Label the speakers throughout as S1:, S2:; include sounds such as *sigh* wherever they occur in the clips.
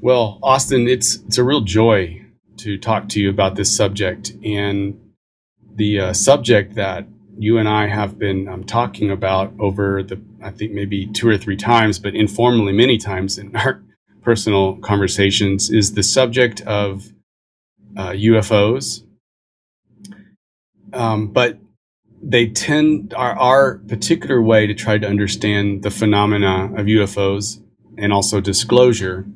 S1: Well, Austin, it's it's a real joy to talk to you about this subject and the uh, subject that you and I have been um, talking about over the I think maybe two or three times, but informally many times in our *laughs* personal conversations is the subject of uh, UFOs. Um, but they tend our, our particular way to try to understand the phenomena of UFOs and also disclosure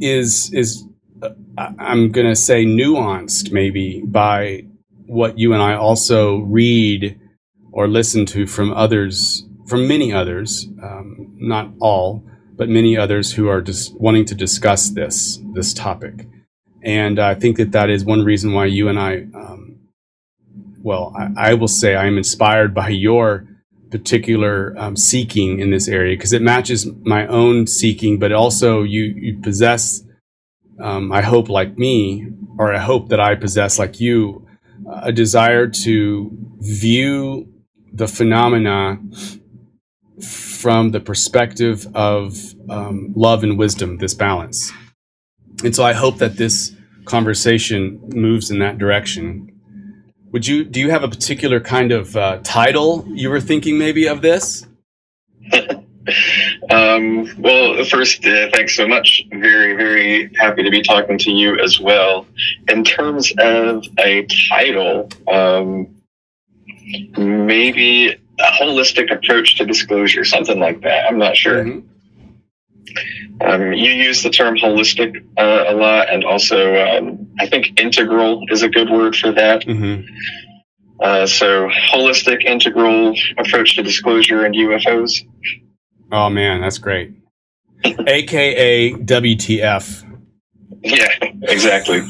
S1: is is uh, I'm going to say nuanced maybe by what you and I also read or listen to from others from many others um, not all but many others who are just wanting to discuss this this topic. And I think that that is one reason why you and I um, well I, I will say I am inspired by your particular um, seeking in this area because it matches my own seeking, but also you you possess, um, I hope like me, or I hope that I possess like you, a desire to view the phenomena from the perspective of um, love and wisdom, this balance. And so I hope that this conversation moves in that direction. Would you do you have a particular kind of uh, title you were thinking maybe of this? *laughs*
S2: um, well, first, uh, thanks so much. Very, very happy to be talking to you as well. In terms of a title, um, maybe a holistic approach to disclosure, something like that. I'm not sure. Mm-hmm. Um, you use the term holistic uh, a lot, and also um, I think integral is a good word for that. Mm-hmm. Uh, so, holistic, integral approach to disclosure and UFOs.
S1: Oh man, that's great. AKA WTF. *laughs*
S2: Yeah, exactly.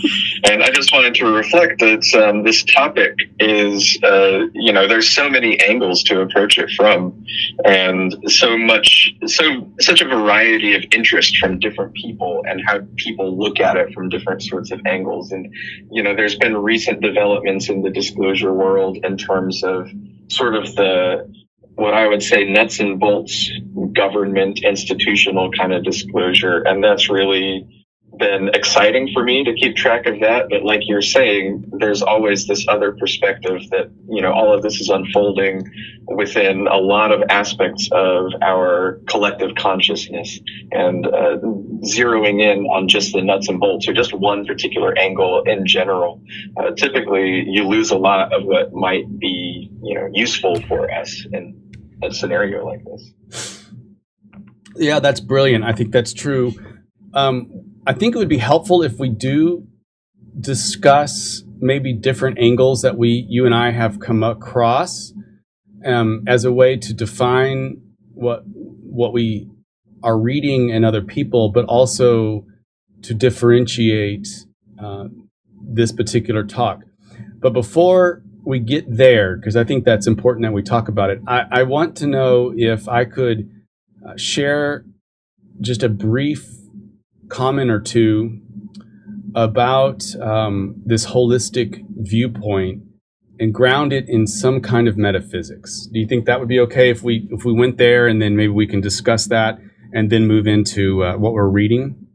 S2: and I just wanted to reflect that um, this topic is, uh, you know, there's so many angles to approach it from, and so much, so such a variety of interest from different people, and how people look at it from different sorts of angles. And you know, there's been recent developments in the disclosure world in terms of sort of the what I would say nuts and bolts government institutional kind of disclosure, and that's really been exciting for me to keep track of that. But like you're saying, there's always this other perspective that, you know, all of this is unfolding within a lot of aspects of our collective consciousness and uh, zeroing in on just the nuts and bolts or just one particular angle in general. Uh, typically, you lose a lot of what might be, you know, useful for us in a scenario like this.
S1: Yeah, that's brilliant. I think that's true. Um, I think it would be helpful if we do discuss maybe different angles that we, you and I, have come across um, as a way to define what what we are reading in other people, but also to differentiate uh, this particular talk. But before we get there, because I think that's important that we talk about it, I, I want to know if I could uh, share just a brief comment or two about um, this holistic viewpoint and ground it in some kind of metaphysics. Do you think that would be okay if we if we went there and then maybe we can discuss that and then move into uh, what we're reading?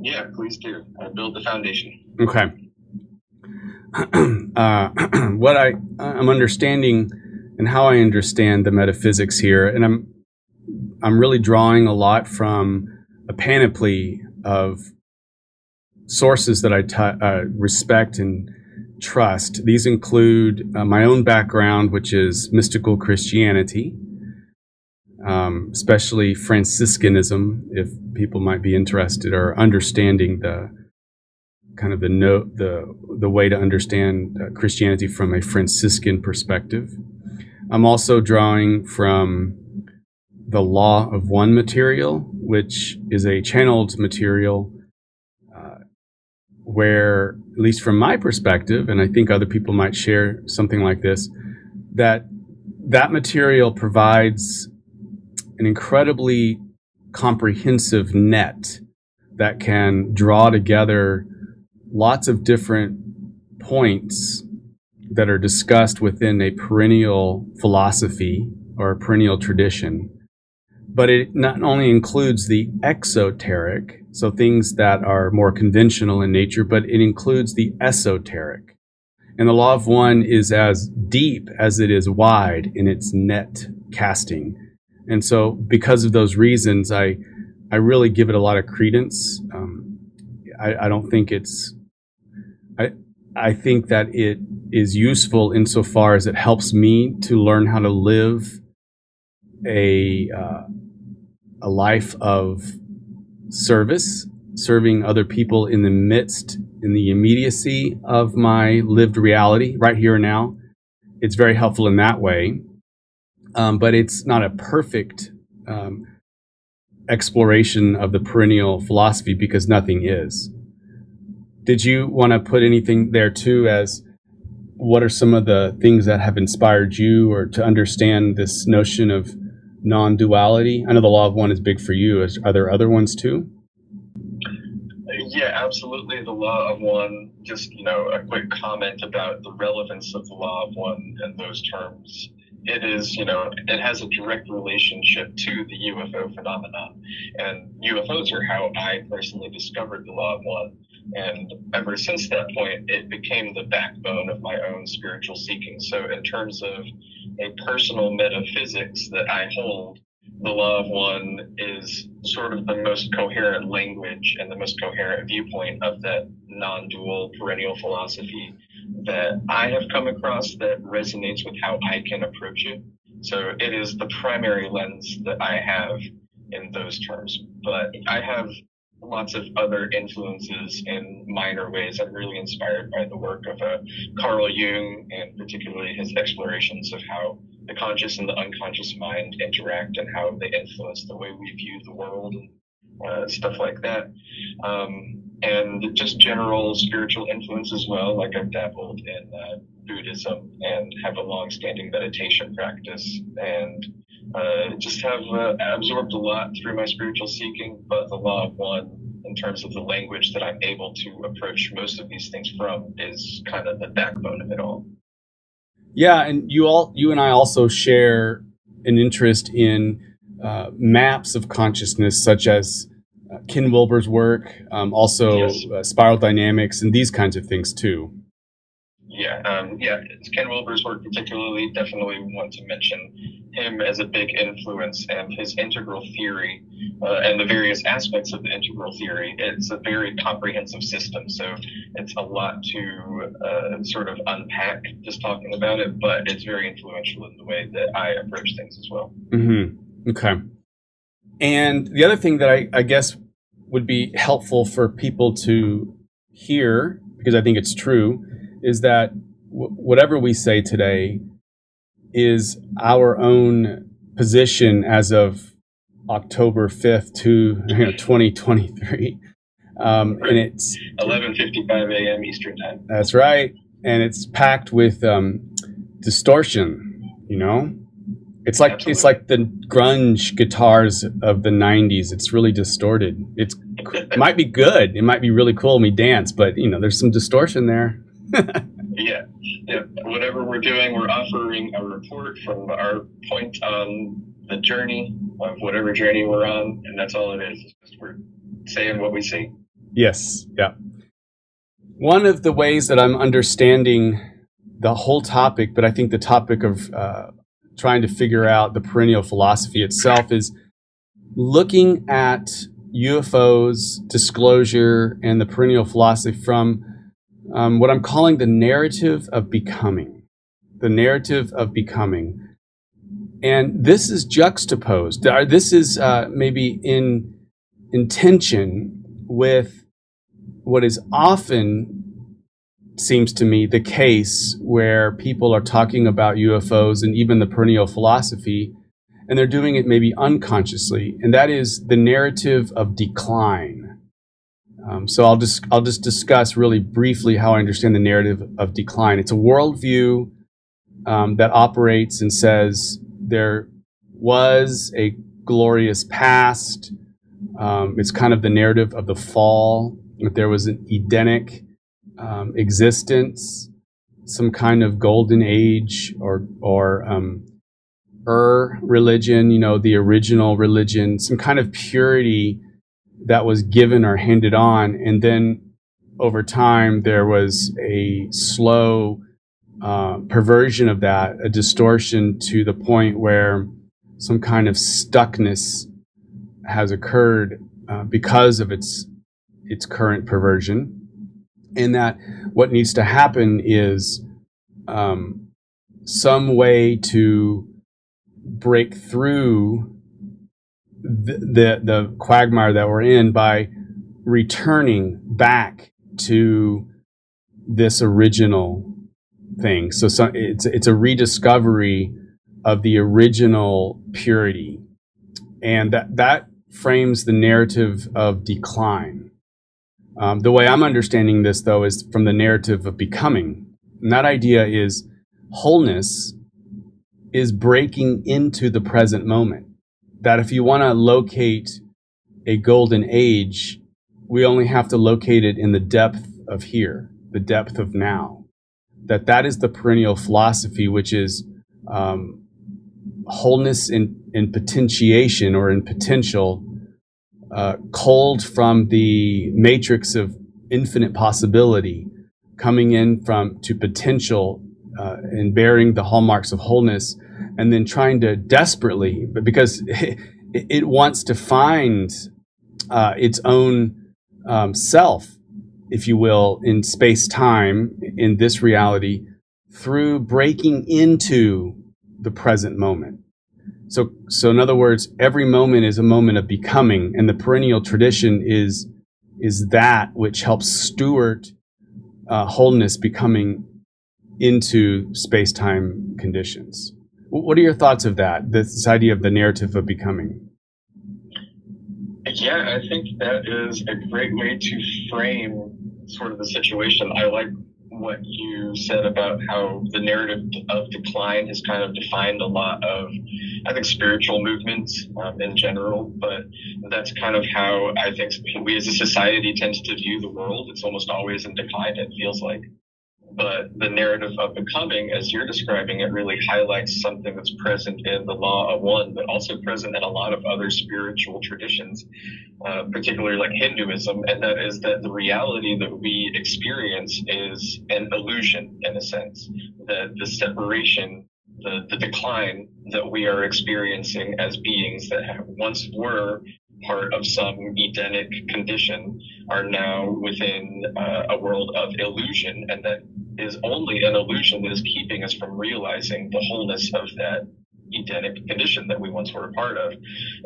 S2: Yeah, please do. Uh, build the foundation.
S1: Okay. *clears throat* uh, *clears throat* what I I'm understanding and how I understand the metaphysics here, and I'm I'm really drawing a lot from a panoply of sources that I t- uh, respect and trust. These include uh, my own background, which is mystical Christianity, um, especially Franciscanism, if people might be interested or understanding the kind of the no, the the way to understand uh, Christianity from a Franciscan perspective. I'm also drawing from the law of one material, which is a channeled material uh, where, at least from my perspective, and I think other people might share something like this, that that material provides an incredibly comprehensive net that can draw together lots of different points that are discussed within a perennial philosophy or a perennial tradition but it not only includes the exoteric, so things that are more conventional in nature, but it includes the esoteric. And the law of one is as deep as it is wide in its net casting. And so, because of those reasons, I, I really give it a lot of credence. Um, I, I don't think it's, I, I think that it is useful insofar as it helps me to learn how to live a uh, a life of service, serving other people in the midst, in the immediacy of my lived reality, right here and now. It's very helpful in that way, um, but it's not a perfect um, exploration of the perennial philosophy because nothing is. Did you want to put anything there too as what are some of the things that have inspired you or to understand this notion of non-duality? I know the law of one is big for you. Is, are there other ones too?
S2: Yeah, absolutely. The law of one, just, you know, a quick comment about the relevance of the law of one and those terms. It is, you know, it has a direct relationship to the UFO phenomenon. And UFOs are how I personally discovered the law of one. And ever since that point, it became the backbone of my own spiritual seeking. So, in terms of a personal metaphysics that I hold, the law of one is sort of the most coherent language and the most coherent viewpoint of that non dual perennial philosophy that I have come across that resonates with how I can approach it. So, it is the primary lens that I have in those terms. But I have lots of other influences in minor ways. I'm really inspired by the work of uh, Carl Jung and particularly his explorations of how the conscious and the unconscious mind interact and how they influence the way we view the world and uh, stuff like that. Um, and just general spiritual influence as well. Like I've dabbled in uh, Buddhism and have a long-standing meditation practice and uh, just have uh, absorbed a lot through my spiritual seeking, but the law of one, in terms of the language that I'm able to approach most of these things from, is kind of the backbone of it all.
S1: Yeah, and you all, you and I also share an interest in uh, maps of consciousness, such as uh, Ken Wilber's work, um, also yes. Uh, spiral dynamics, and these kinds of things too.
S2: Yeah, um, yeah, Ken Wilber's work particularly. Definitely want to mention him as a big influence and his integral theory uh, and the various aspects of the integral theory. It's a very comprehensive system, so it's a lot to uh, sort of unpack just talking about it, but it's very influential in the way that I approach things as well.
S1: Mm-hmm. Okay. And the other thing that I, I guess would be helpful for people to hear, because I think it's true, is that w- whatever we say today, is our own position as of October 5th to you know, 2023. Um, and it's
S2: 11:55 a.m. Eastern time.
S1: That's right, and it's packed with um, distortion. You know, it's like Absolutely. it's like the grunge guitars of the 90s. It's really distorted. It's it might be good. It might be really cool. We dance, but you know, there's some distortion there.
S2: Yeah, yeah. Whatever we're doing, we're offering a report from our point on the journey of whatever journey we're on, and that's all it is. We're saying what we see.
S1: Yes. Yeah. One of the ways that I'm understanding the whole topic, but I think the topic of uh, trying to figure out the perennial philosophy itself is looking at UFOs, disclosure, and the perennial philosophy from um, what I'm calling the narrative of becoming. The narrative of becoming. And this is juxtaposed. This is uh, maybe in intention with what is often seems to me the case where people are talking about UFOs and even the perennial philosophy, and they're doing it maybe unconsciously, and that is the narrative of decline. Um, so I'll just I'll just discuss really briefly how I understand the narrative of decline. It's a worldview um, that operates and says there was a glorious past. Um, it's kind of the narrative of the fall. That there was an Edenic um, existence, some kind of golden age, or or um, Ur religion, you know, the original religion, some kind of purity that was given or handed on. And then over time, there was a slow uh, perversion of that, a distortion to the point where some kind of stuckness has occurred uh, because of its its current perversion, and that what needs to happen is um, some way to break through the, the, the quagmire that we're in by returning back to this original thing. So, it's it's a rediscovery of the original purity, and that that frames the narrative of decline. Um, the way I'm understanding this, though, is from the narrative of becoming. And that idea is wholeness is breaking into the present moment. That if you want to locate a golden age, we only have to locate it in the depth of here, the depth of now. That that is the perennial philosophy, which is um, wholeness in, in potentiation or in potential, uh, culled from the matrix of infinite possibility, coming in from to potential uh, and bearing the hallmarks of wholeness, and then trying to desperately, but because it, *laughs* it wants to find uh, its own um, self, if you will, in space time, in this reality, through breaking into the present moment. So, so in other words, every moment is a moment of becoming, and the perennial tradition is is that which helps steward uh, wholeness becoming into space time conditions. What are your thoughts of that? This idea of the narrative of becoming.
S2: Yeah, I think that is a great way to frame sort of the situation. I like what you said about how the narrative of decline has kind of defined a lot of, I think, spiritual movements um, in general. But that's kind of how I think we as a society tend to view the world. It's almost always in decline, it feels like. But the narrative of becoming, as you're describing it, really highlights something that's present in the law of one, but also present in a lot of other spiritual traditions, uh, particularly like Hinduism. And that is that the reality that we experience is an illusion, in a sense, that the separation the, the decline that we are experiencing as beings that have, once were part of some Edenic condition are now within uh, a world of illusion, and that is only an illusion that is keeping us from realizing the wholeness of that Edenic condition that we once were a part of,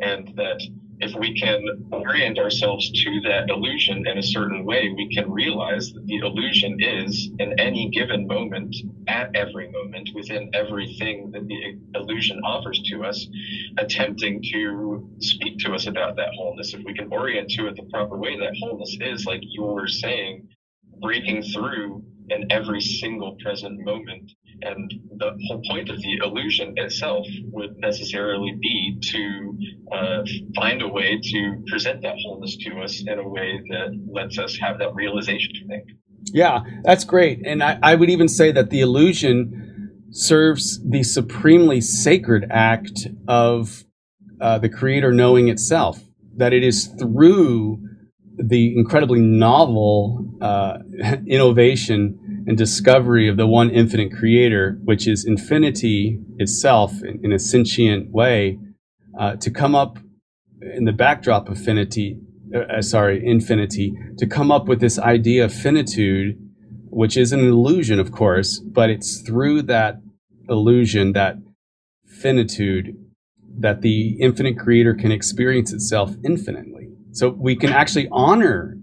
S2: and that if we can orient ourselves to that illusion in a certain way, we can realize that the illusion is in any given moment, at every moment, within everything that the illusion offers to us, attempting to speak to us about that wholeness. If we can orient to it the proper way, that wholeness is, like you were saying, breaking through in every single present moment and the whole point of the illusion itself would necessarily be to uh, find a way to present that wholeness to us in a way that lets us have that realization, I think.
S1: Yeah, that's great. And I, I would even say that the illusion serves the supremely sacred act of uh, the creator knowing itself, that it is through the incredibly novel uh, *laughs* innovation and discovery of the one infinite creator, which is infinity itself in, in a sentient way, uh, to come up in the backdrop of finity, uh, uh, sorry, infinity, to come up with this idea of finitude, which is an illusion, of course, but it's through that illusion, that finitude, that the infinite creator can experience itself infinitely. So we can actually honor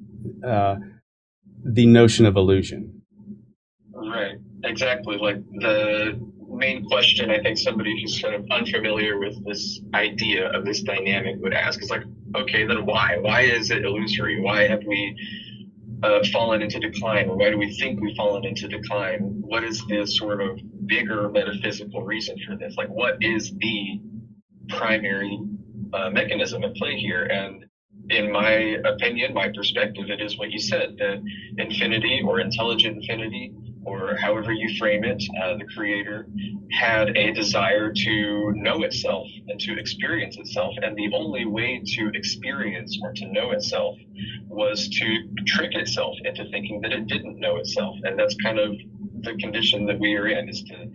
S1: uh, the notion of illusion.
S2: Right, exactly. Like the main question I think somebody who's kind of unfamiliar with this idea of this dynamic would ask is like, okay, then why? Why is it illusory? Why have we uh, fallen into decline? Why do we think we've fallen into decline? What is the sort of bigger metaphysical reason for this? Like, what is the primary uh, mechanism at play here? And in my opinion, my perspective, it is what you said that infinity or intelligent infinity or however you frame it, uh, the creator had a desire to know itself and to experience itself. And the only way to experience or to know itself was to trick itself into thinking that it didn't know itself. And that's kind of the condition that we are in is to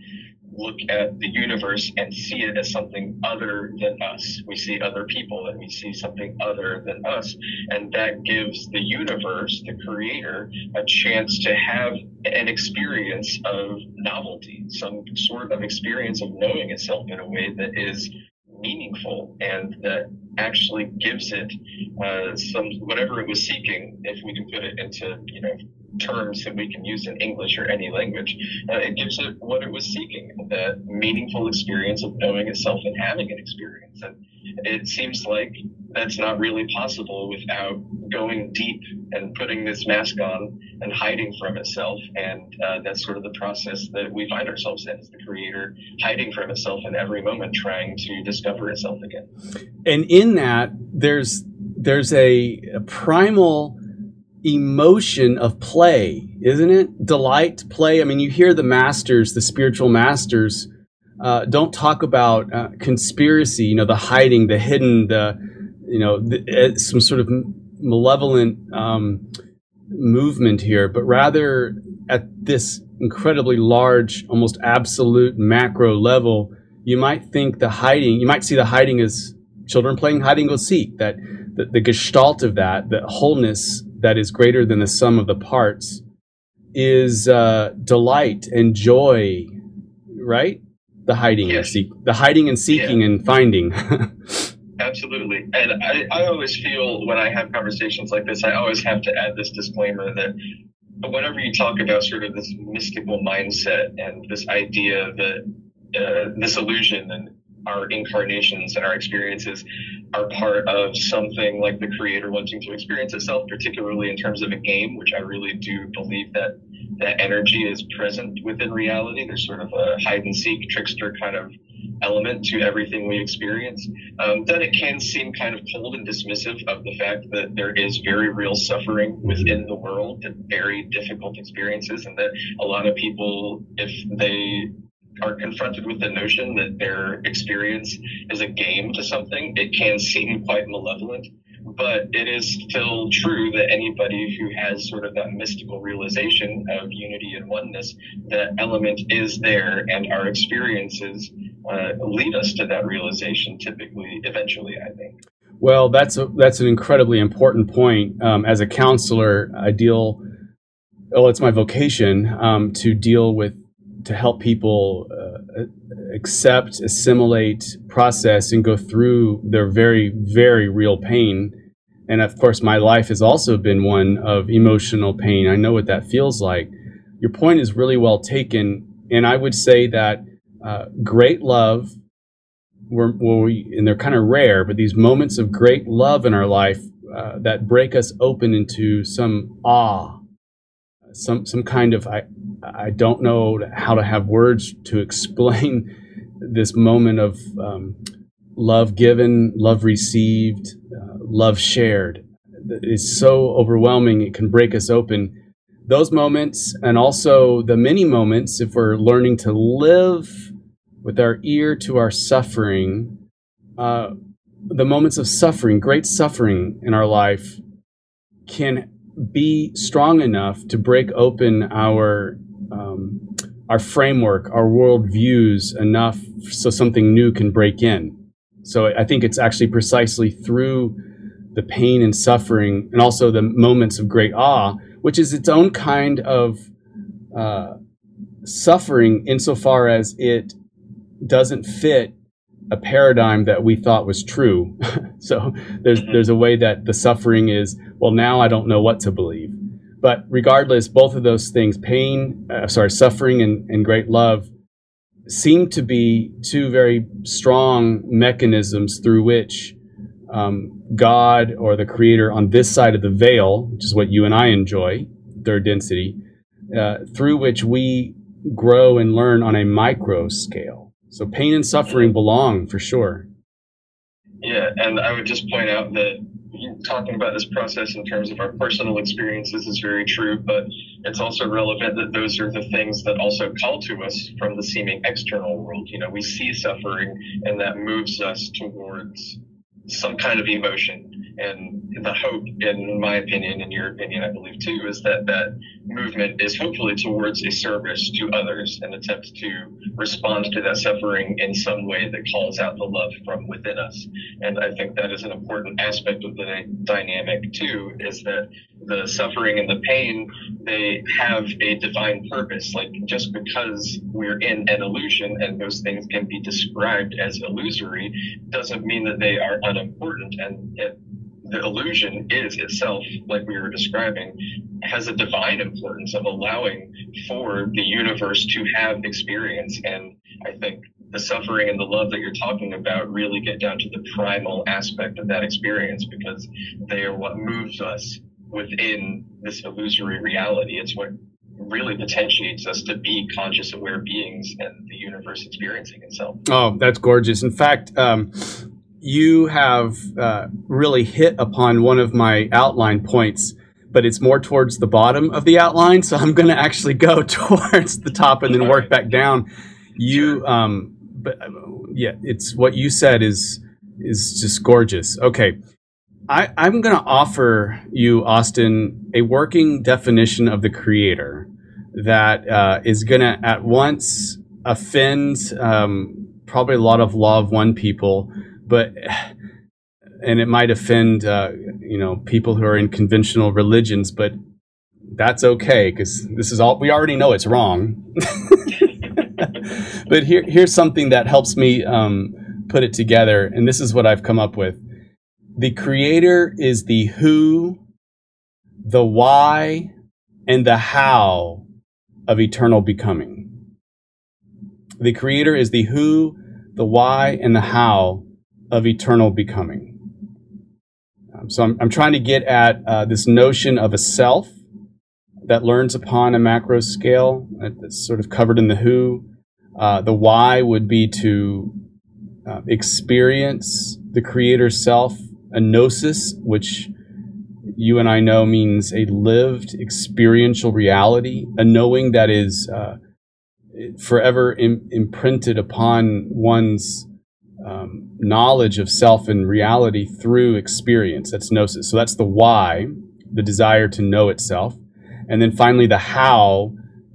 S2: look at the universe and see it as something other than us. We see other people and we see something other than us. And that gives the universe, the creator, a chance to have an experience of novelty, some sort of experience of knowing itself in a way that is meaningful and that actually gives it uh, some whatever it was seeking, if we can put it into you know terms that we can use in English or any language. Uh, it gives it what it was seeking, the meaningful experience of knowing itself and having an experience. And it seems like that's not really possible without going deep and putting this mask on and hiding from itself. And uh, that's sort of the process that we find ourselves in as the creator, hiding from itself in every moment, trying to discover itself again.
S1: And in that, there's there's a, a primal emotion of play, isn't it? Delight, play. I mean, you hear the masters, the spiritual masters, uh, don't talk about uh, conspiracy, you know, the hiding, the hidden, the, you know, the, uh, some sort of malevolent um, movement here, but rather at this incredibly large, almost absolute macro level, you might think the hiding, you might see the hiding as children playing hide and go seek, that the, the gestalt of that, the wholeness that is greater than the sum of the parts is uh, delight and joy, right? The hiding yes. and seek, the hiding and seeking yeah. and finding. *laughs*
S2: Absolutely, and I, I always feel when I have conversations like this, I always have to add this disclaimer that whenever you talk about sort of this mystical mindset and this idea that uh, this illusion and our incarnations and our experiences are part of something like the creator wanting to experience itself, particularly in terms of a game, which I really do believe that that energy is present within reality. There's sort of a hide and seek trickster kind of element to everything we experience. Um, then it can seem kind of cold and dismissive of the fact that there is very real suffering within the world, and very difficult experiences, and that a lot of people, if they are confronted with the notion that their experience is a game to something, it can seem quite malevolent. But it is still true that anybody who has sort of that mystical realization of unity and oneness, that element is there, and our experiences uh, lead us to that realization. Typically, eventually, I think.
S1: Well, that's a, that's an incredibly important point. Um, as a counselor, I deal. Well, it's my vocation um, to deal with to help people uh, accept, assimilate, process, and go through their very, very real pain. And of course, my life has also been one of emotional pain. I know what that feels like. Your point is really well taken. And I would say that uh, great love, where, we, and they're kind of rare, but these moments of great love in our life uh, that break us open into some awe, some some kind of I, I don't know how to have words to explain *laughs* this moment of um, love given, love received, uh, love shared. It's so overwhelming, it can break us open. Those moments, and also the many moments, if we're learning to live with our ear to our suffering, uh, the moments of suffering, great suffering in our life, can be strong enough to break open our um, our framework, our world views enough so something new can break in. So I think it's actually precisely through the pain and suffering and also the moments of great awe, which is its own kind of uh, suffering insofar as it doesn't fit a paradigm that we thought was true. *laughs* so there's there's a way that the suffering is well now I don't know what to believe. But regardless, both of those things, pain, uh, sorry, suffering and, and great love, seem to be two very strong mechanisms through which um, God or the Creator on this side of the veil, which is what you and I enjoy, third density, uh, through which we grow and learn on a micro scale. So pain and suffering belong for sure.
S2: Yeah, and I would just point out that talking about this process in terms of our personal experiences is very true, but it's also relevant that those are the things that also call to us from the seeming external world. You know, we see suffering and that moves us towards some kind of emotion. And the hope, in my opinion, in your opinion, I believe too, is that that movement is hopefully towards a service to others and attempts to respond to that suffering in some way that calls out the love from within us. And I think that is an important aspect of the dynamic too, is that the suffering and the pain, they have a divine purpose. Like just because we're in an illusion and those things can be described as illusory doesn't mean that they are unimportant. And it, the illusion is itself, like we were describing, has a divine importance of allowing for the universe to have experience. And I think the suffering and the love that you're talking about really get down to the primal aspect of that experience because they are what moves us within this illusory reality. It's what really potentiates us to be conscious, aware beings and the universe experiencing itself.
S1: Oh, that's gorgeous. In fact, um, you have uh, really hit upon one of my outline points, but it's more towards the bottom of the outline. So I'm going to actually go *laughs* towards the top and then work back down. You, um, but yeah, it's what you said is is just gorgeous. Okay. I, I'm going to offer you, Austin, a working definition of the creator that uh, is going to at once offend um, probably a lot of law of one people, but and it might offend uh, you know people who are in conventional religions, but that's okay because this is all we already know it's wrong. *laughs* but here, here's something that helps me um, put it together, and this is what I've come up with the creator is the who, the why, and the how of eternal becoming. The creator is the who, the why, and the how of eternal becoming. Um, so I'm, I'm, trying to get at uh, this notion of a self that learns upon a macro scale. That's sort of covered in the who. Uh, the why would be to uh, experience the creator's self a gnosis, which you and I know means a lived experiential reality, a knowing that is uh, forever Im- imprinted upon one's um, knowledge of self and reality through experience. That's gnosis. So that's the why, the desire to know itself. And then finally, the how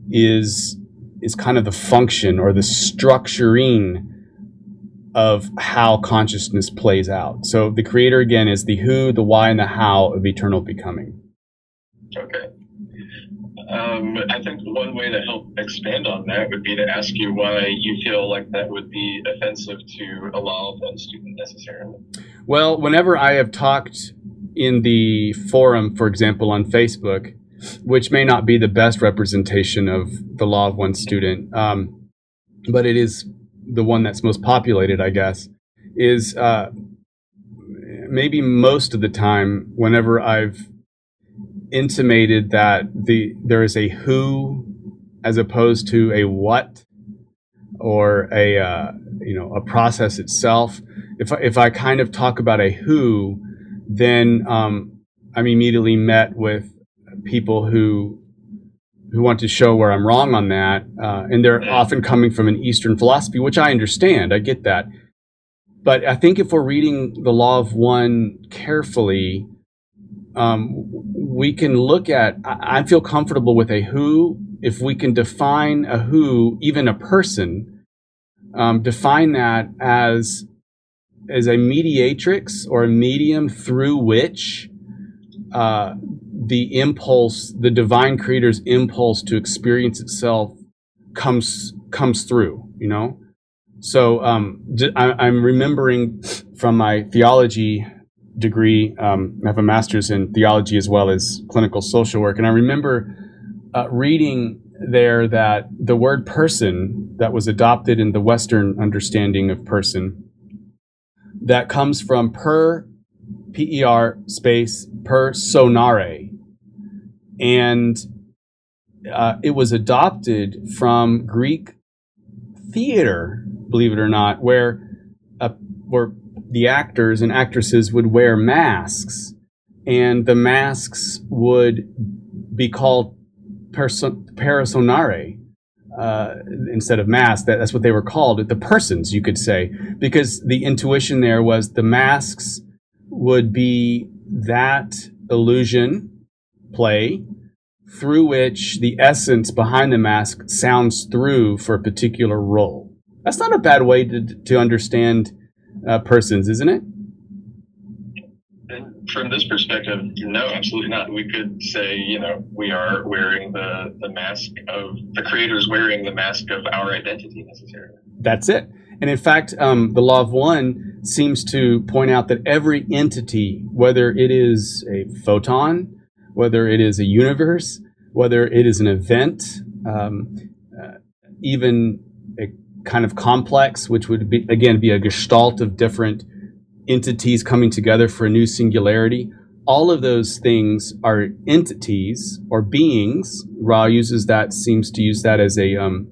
S1: is is kind of the function or the structuring of how consciousness plays out. So the creator again is the who, the why, and the how of eternal becoming.
S2: Okay. Um, I think one way to help expand on that would be to ask you why you feel like that would be offensive to a law of one student necessarily.
S1: Well, whenever I have talked in the forum, for example, on Facebook, which may not be the best representation of the law of one student, um, but it is the one that's most populated, I guess, is uh, maybe most of the time whenever I've intimated that the there is a who as opposed to a what or a uh, you know a process itself. If I, if I kind of talk about a who, then um, I'm immediately met with people who who want to show where I'm wrong on that, uh, and they're often coming from an Eastern philosophy, which I understand. I get that, but I think if we're reading the Law of One carefully, um, we can look at. I, I feel comfortable with a who if we can define a who, even a person, um, define that as as a mediatrix or a medium through which uh, the impulse, the divine creator's impulse to experience itself comes comes through, you know. So um, I, am remembering from my theology degree. Um, I have a master's in theology as well as clinical social work, and I remember uh, reading there that the word person that was adopted in the Western understanding of person that comes from per per space per sonare and uh, it was adopted from Greek theater, believe it or not, where uh, where the actors and actresses would wear masks, and the masks would be called perso- personare uh, instead of masks. That, that's what they were called. The persons, you could say, because the intuition there was the masks would be that illusion play through which the essence behind the mask sounds through for a particular role. That's not a bad way to, to understand uh, persons, isn't it?
S2: from this perspective, no, absolutely not. We could say, you know, we are wearing the, the mask of the creator's wearing the mask of our identity necessarily.
S1: That's it. And in fact, um, the law of one seems to point out that every entity, whether it is a photon, whether it is a universe, whether it is an event, um, uh, even a kind of complex, which would be, again, be a gestalt of different entities coming together for a new singularity. All of those things are entities or beings. Ra uses that, seems to use that as a um,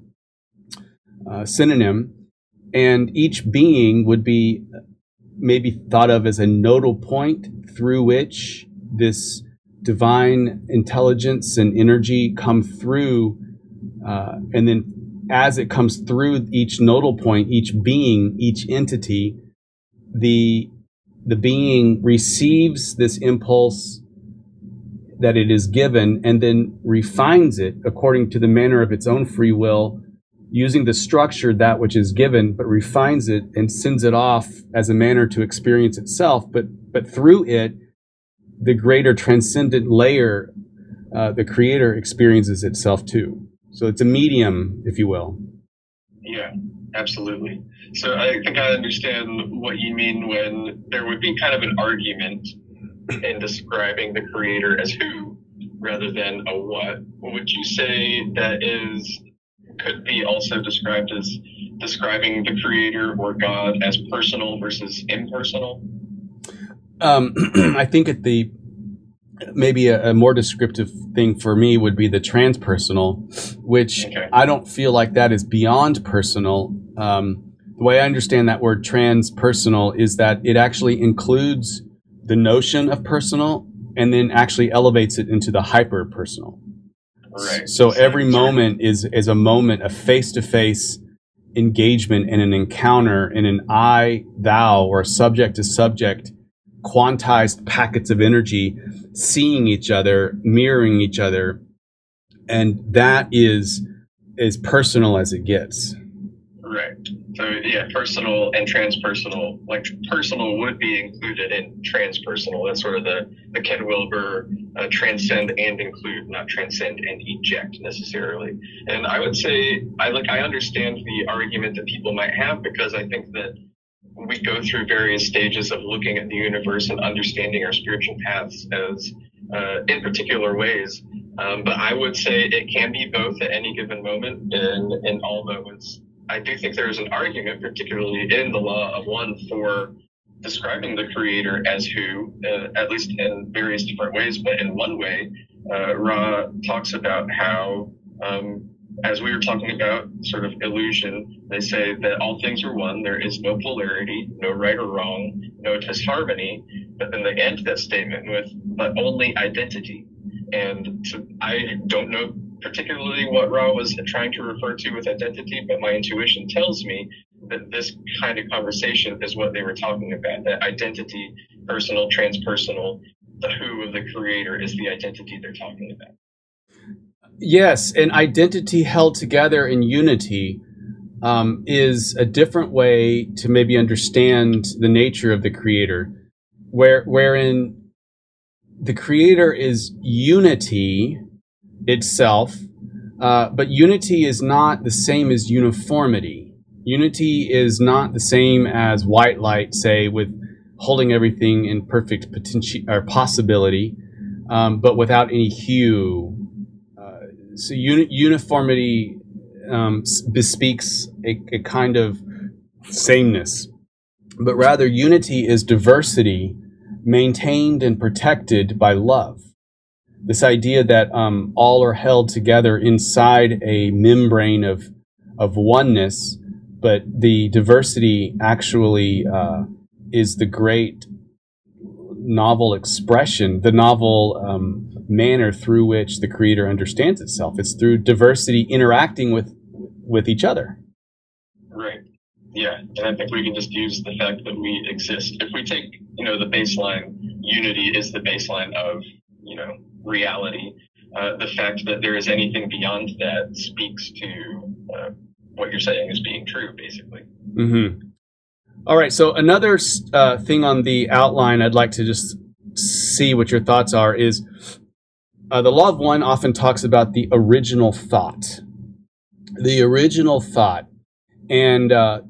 S1: uh, synonym. And each being would be maybe thought of as a nodal point through which this divine intelligence and energy come through. Uh, and then as it comes through each nodal point, each being, each entity, the the being receives this impulse that it is given and then refines it according to the manner of its own free will using the structure that which is given but refines it and sends it off as a manner to experience itself but but through it the greater transcendent layer uh, the creator experiences itself too so it's a medium if you will
S2: yeah absolutely so I think I understand what you mean when there would be kind of an argument in describing the creator as who rather than a what. Would you say that is could be also described as describing the creator or God as personal versus impersonal?
S1: Um, *clears throat* I think at the maybe a, a, more descriptive thing for me would be the transpersonal, which okay. I don't feel like that is beyond personal. Um, the way I understand that word transpersonal is that it actually includes the notion of personal and then actually elevates it into the hyper personal.
S2: Right.
S1: So every moment is is a moment of face to face engagement and an encounter in an I thou or subject to subject quantized packets of energy seeing each other, mirroring each other, and that is as personal as it gets.
S2: Right. So yeah, personal and transpersonal. Like personal would be included in transpersonal. That's sort of the the Ken Wilber uh, transcend and include, not transcend and eject necessarily. And I would say I like I understand the argument that people might have because I think that we go through various stages of looking at the universe and understanding our spiritual paths as uh, in particular ways. Um, but I would say it can be both at any given moment and in all moments I do think there's an argument, particularly in the law of one, for describing the creator as who, uh, at least in various different ways. But in one way, uh, Ra talks about how, um, as we were talking about sort of illusion, they say that all things are one. There is no polarity, no right or wrong, no disharmony. But then they end that statement with, but only identity. And I don't know particularly what Ra was trying to refer to with identity, but my intuition tells me that this kind of conversation is what they were talking about. That identity, personal, transpersonal, the who of the creator is the identity they're talking about.
S1: Yes, and identity held together in unity um, is a different way to maybe understand the nature of the creator, where wherein the creator is unity itself, uh, but unity is not the same as uniformity. Unity is not the same as white light, say, with holding everything in perfect potential or possibility, um, but without any hue. So uni- uniformity um, bespeaks a, a kind of sameness, but rather unity is diversity maintained and protected by love. This idea that um, all are held together inside a membrane of of oneness, but the diversity actually uh, is the great novel expression, the novel um, manner through which the creator understands itself. It's through diversity interacting with with each other.
S3: Right. Yeah, and I think we can just use the fact that we exist. If we take, you know, the baseline, unity is the baseline of, you know, reality. Uh, the fact that there is anything beyond that speaks to uh, what you're saying is being true, basically.
S1: Mm-hmm. All right. So another uh, thing on the outline, I'd like to just see what your thoughts are. Is uh, the law of one often talks about the original thought, the original thought, and uh,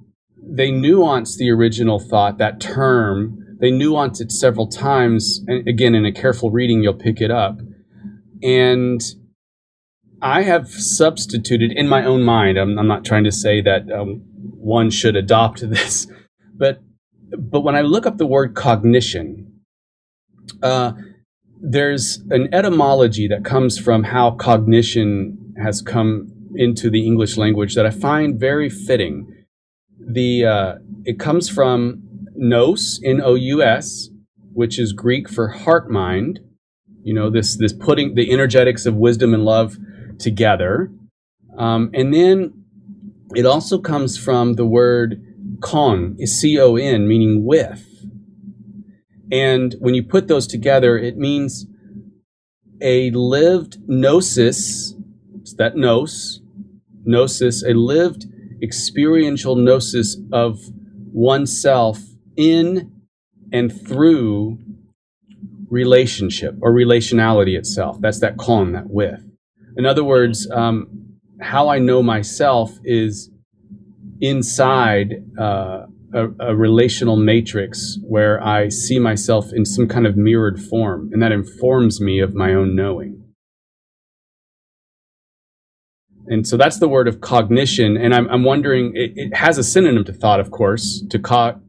S1: they nuance the original thought. That term they nuance it several times, and again, in a careful reading, you'll pick it up. And I have substituted in my own mind. I'm, I'm not trying to say that um, one should adopt *laughs* this, but but when I look up the word cognition, uh, there's an etymology that comes from how cognition has come into the English language that I find very fitting. The uh, it comes from nous, N O U S, which is Greek for heart mind. You know this this putting the energetics of wisdom and love together, um, and then it also comes from the word con, C O N, meaning with. And when you put those together, it means a lived gnosis, it's that nous, gnosis, a lived experiential gnosis of oneself in and through relationship or relationality itself. That's that con, that with. In other words, um, how I know myself is inside uh, a, a, relational matrix where I see myself in some kind of mirrored form, and that informs me of my own knowing. And so that's the word of cognition. And I'm, I'm wondering, it, it, has a synonym to thought, of course. To co-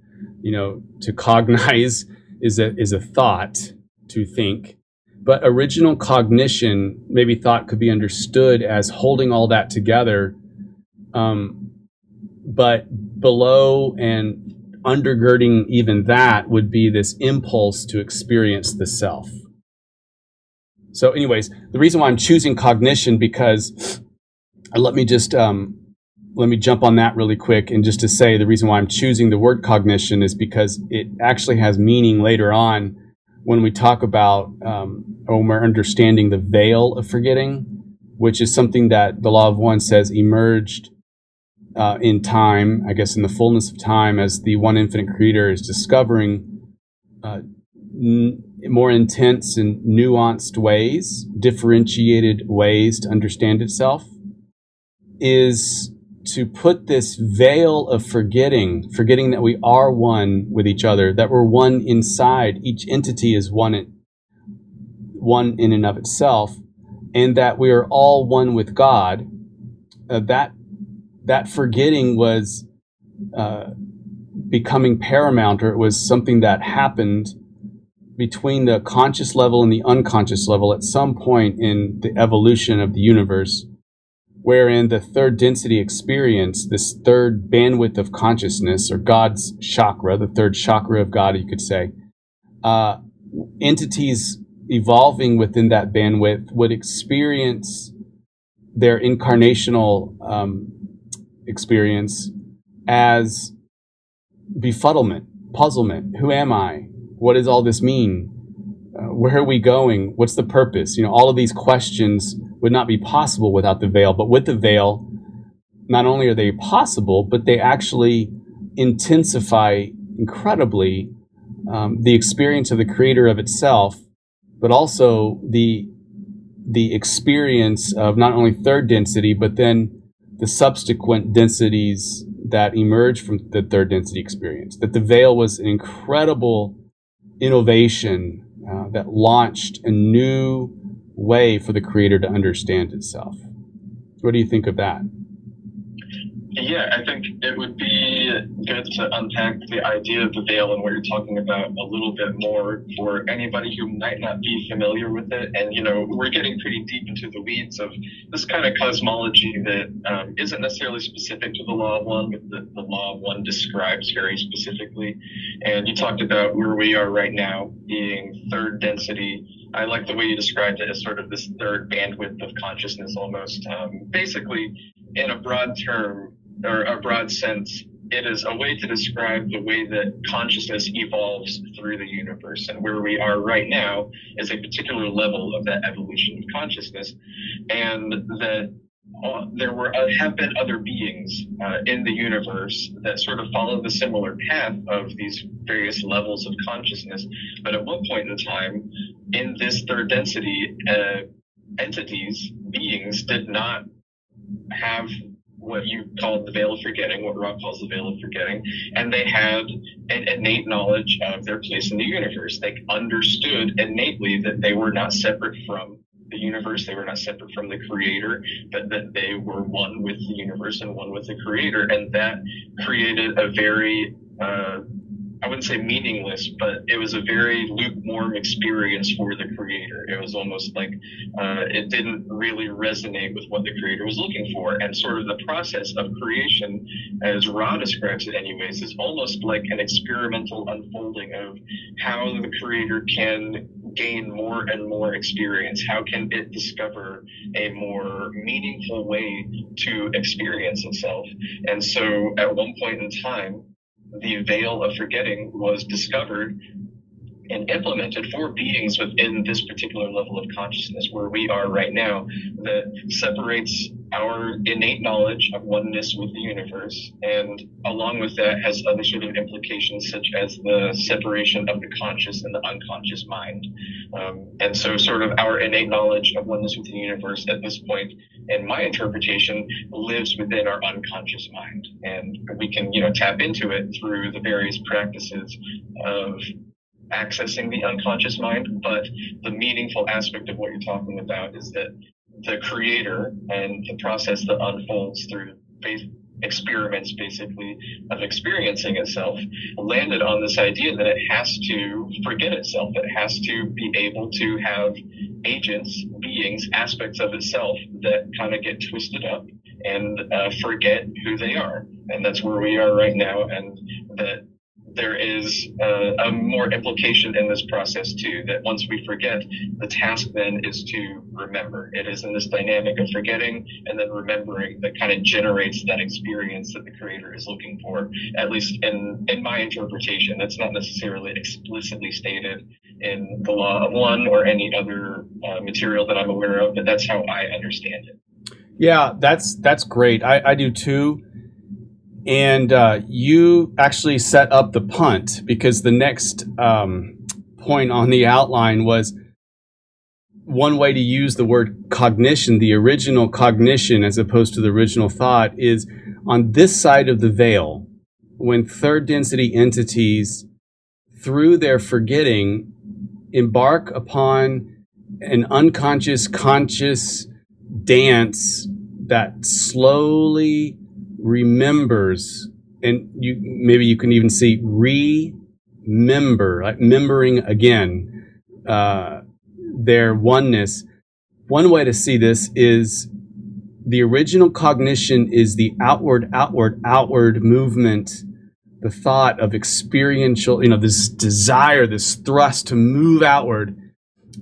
S1: you know, to cognize *laughs* is a is a thought to think. But original cognition, maybe thought could be understood as holding all that together. Um, but below and undergirding even that would be this impulse to experience the self. So, anyways, the reason why I'm choosing cognition because let me just um, let me jump on that really quick and just to say the reason why I'm choosing the word cognition is because it actually has meaning later on when we talk about um, when we're understanding the veil of forgetting, which is something that the law of one says emerged uh, in time, I guess in the fullness of time, as the one infinite creator is discovering uh, n- more intense and nuanced ways, differentiated ways to understand itself, is to put this veil of forgetting, forgetting that we are one with each other, that we're one inside. Each entity is one, one in and of itself, and that we are all one with God. Uh, that that forgetting was uh, becoming paramount, or it was something that happened between the conscious level and the unconscious level at some point in the evolution of the universe wherein the third density experience, this third bandwidth of consciousness, or God's chakra, the third chakra of God, you could say, uh, entities evolving within that bandwidth would experience their incarnational um, experience as befuddlement, puzzlement. Who am I? What does all this mean? Uh, where are we going? What's the purpose? You know, all of these questions would not be possible without the veil. But with the veil, not only are they possible, but they actually intensify incredibly um, the experience of the creator of itself, but also the the experience of not only third density, but then the subsequent densities that emerge from the third density experience. That the veil was an incredible innovation uh, that launched a new way for the creator to understand itself. What do you think of that?
S2: Yeah, I think it would be good to unpack the idea of the veil and what you're talking about a little bit more for anybody who might not be familiar with it. And, you know, we're getting pretty deep into the weeds of this kind of cosmology that um, not necessarily specific to the law of one, but the, the law of one describes very specifically. And you talked about where we are right now being third density. I like the way you described it as sort of this third bandwidth of consciousness almost. Um, basically, in a broad term, or a broad sense, it is a way to describe the way that consciousness evolves through the universe. And where we are right now is a particular level of that evolution of consciousness. And that uh, there were uh, have been other beings uh, in the universe that sort of follow the similar path of these various levels of consciousness. But at one point in time, in this third density, uh, entities, beings did not have what you called the veil of forgetting, what Ra calls the veil of forgetting, and they had an innate knowledge of their place in the universe. They understood innately that they were not separate from the universe, they were not separate from the creator, but that they were one with the universe and one with the creator. And that created a very uh, I wouldn't say meaningless, but it was a very lukewarm experience for the creator. It was almost like uh, it didn't really resonate with what the creator was looking for. And sort of the process of creation, as Ra describes it, anyways, is almost like an experimental unfolding of how the creator can gain more and more experience. How can it discover a more meaningful way to experience itself? And so at one point in time, the veil of forgetting was discovered and implemented for beings within this particular level of consciousness where we are right now that separates our innate knowledge of oneness with the universe and along with that has other sort of implications such as the separation of the conscious and the unconscious mind. Um, and so sort of our innate knowledge of oneness with the universe at this point in my interpretation lives within our unconscious mind. And we can you know tap into it through the various practices of accessing the unconscious mind, but the meaningful aspect of what you're talking about is that the creator and the process that unfolds through experiments basically of experiencing itself landed on this idea that it has to forget itself. It has to be able to have agents beings aspects of itself that kind of get twisted up and uh, forget who they are. And that's where we are right now and that there is uh, a more implication in this process too that once we forget the task then is to remember. It is in this dynamic of forgetting and then remembering that kind of generates that experience that the creator is looking for at least in in my interpretation. That's not necessarily explicitly stated in the law of one or any other uh, material that i'm aware of but that's how i understand it.
S1: Yeah that's that's great. I, I do too and uh, you actually set up the punt because the next um, point on the outline was one way to use the word cognition, the original cognition as opposed to the original thought, is on this side of the veil, when third density entities, through their forgetting, embark upon an unconscious conscious dance that slowly remembers, and you maybe you can even see remember, like remembering again uh, their oneness. One way to see this is the original cognition is the outward, outward, outward movement, the thought of experiential, you know, this desire, this thrust to move outward.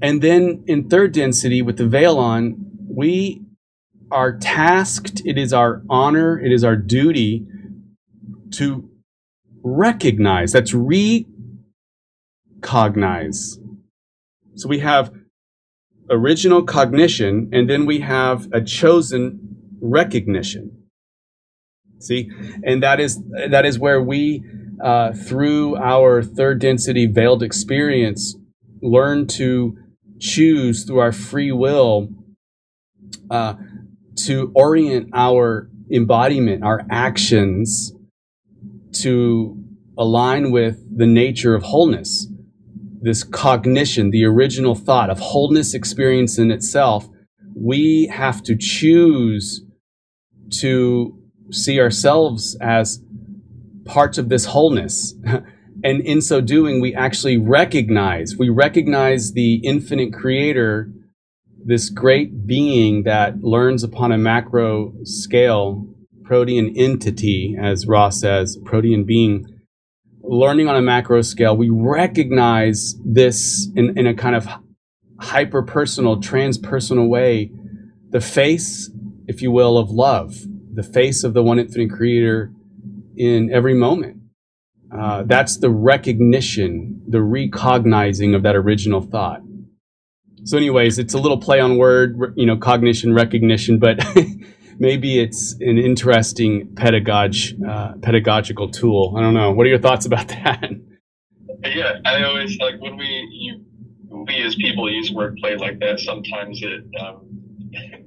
S1: And then in third density with the veil on, we are tasked, it is our honor, it is our duty to recognize, that's recognize. So we have original cognition, and then we have a chosen recognition. See, and that is that is where we, uh, through our third density veiled experience, learn to choose through our free will uh, to orient our embodiment, our actions to align with the nature of wholeness. This cognition, the original thought of wholeness experience in itself, we have to choose to see ourselves as parts of this wholeness. *laughs* and in so doing, we actually recognize, we recognize the infinite creator, this great being that learns upon a macro scale, protean entity, as Ra says, protean being, learning on a macro scale. We recognize this in, in a kind of hyper personal, transpersonal way, the face, if you will, of love, the face of the one infinite creator in every moment. Uh, that's the recognition, the recognizing of that original thought. So, anyways, it's a little play on word, you know, cognition, recognition, but *laughs* maybe it's an interesting pedagog, uh, pedagogical tool. I don't know. What are your thoughts about *laughs* that?
S2: Yeah, I always like when we you we as people use wordplay like that. Sometimes it um,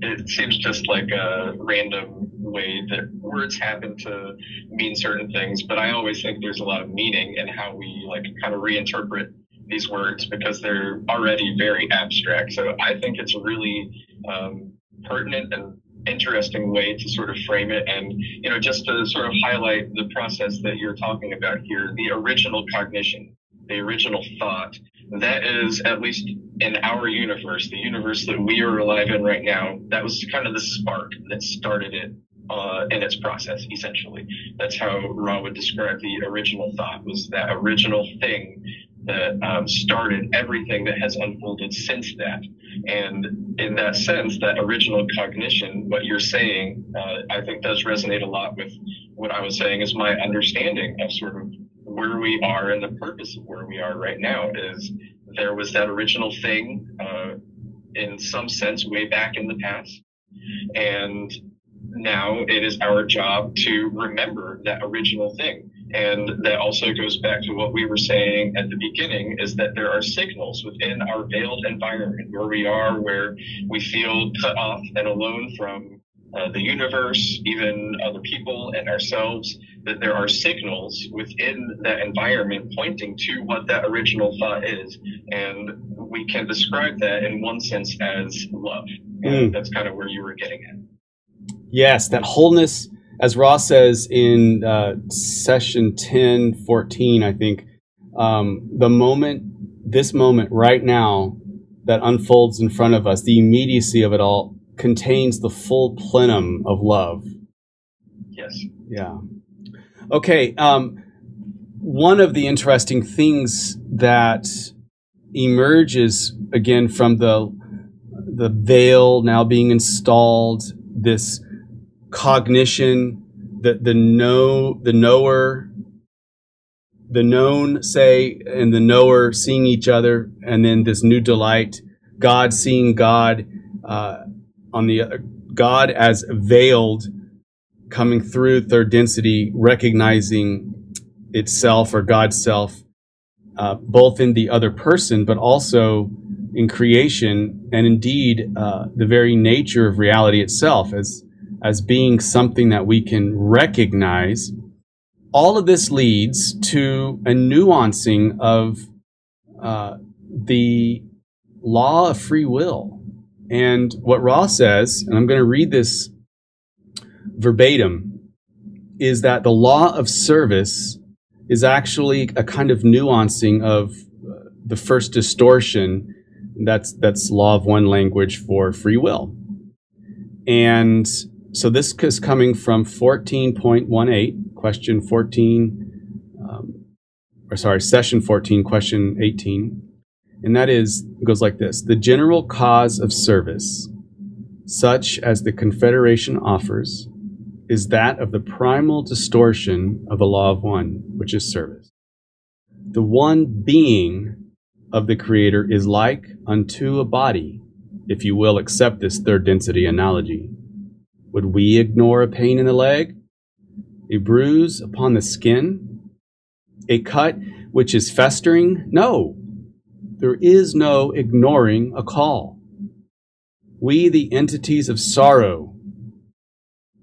S2: it seems just like a random way that words happen to mean certain things, but I always think there's a lot of meaning in how we like kind of reinterpret these words because they're already very abstract. So I think it's a really um, pertinent and interesting way to sort of frame it. And, you know, just to sort of highlight the process that you're talking about here, the original cognition, the original thought, that is at least in our universe, the universe that we are alive in right now, that was kind of the spark that started it uh, in its process, essentially. That's how Ra would describe the original thought, was that original thing that um, started everything that has unfolded since that. And in that sense, that original cognition, what you're saying, uh, I think does resonate a lot with what I was saying is my understanding of sort of where we are and the purpose of where we are right now is there was that original thing uh, in some sense way back in the past. And now it is our job to remember that original thing. And that also goes back to what we were saying at the beginning is that there are signals within our veiled environment where we are, where we feel cut off and alone from uh, the universe, even other people and ourselves, that there are signals within that environment pointing to what that original thought is. And we can describe that in one sense as love. Mm. That's kind of where you were getting at.
S1: Yes, that wholeness, as Ra says in uh, session 10, 14, I think, um, the moment, this moment right now that unfolds in front of us, the immediacy of it all contains the full plenum of love.
S2: Yes.
S1: Yeah. Okay. Um, one of the interesting things that emerges again from the the veil now being installed, this cognition, the the know the knower, the known say, and the knower seeing each other, and then this new delight, God seeing God uh, on the uh, God as veiled, coming through third density, recognizing itself or God's self, uh, both in the other person, but also in creation, and indeed uh, the very nature of reality itself as as being something that we can recognize. All of this leads to a nuancing of uh, the law of free will. And what Ra says, and I'm going to read this verbatim, is that the law of service is actually a kind of nuancing of uh, the first distortion. That's that's law of one language for free will. And so this is coming from 14.18, question 14, um, or sorry, session 14, question 18. And that is, goes like this The general cause of service, such as the Confederation offers, is that of the primal distortion of the law of one, which is service. The one being of the Creator is like unto a body, if you will accept this third density analogy would we ignore a pain in the leg? A bruise upon the skin? A cut which is festering? No. There is no ignoring a call. We, the entities of sorrow,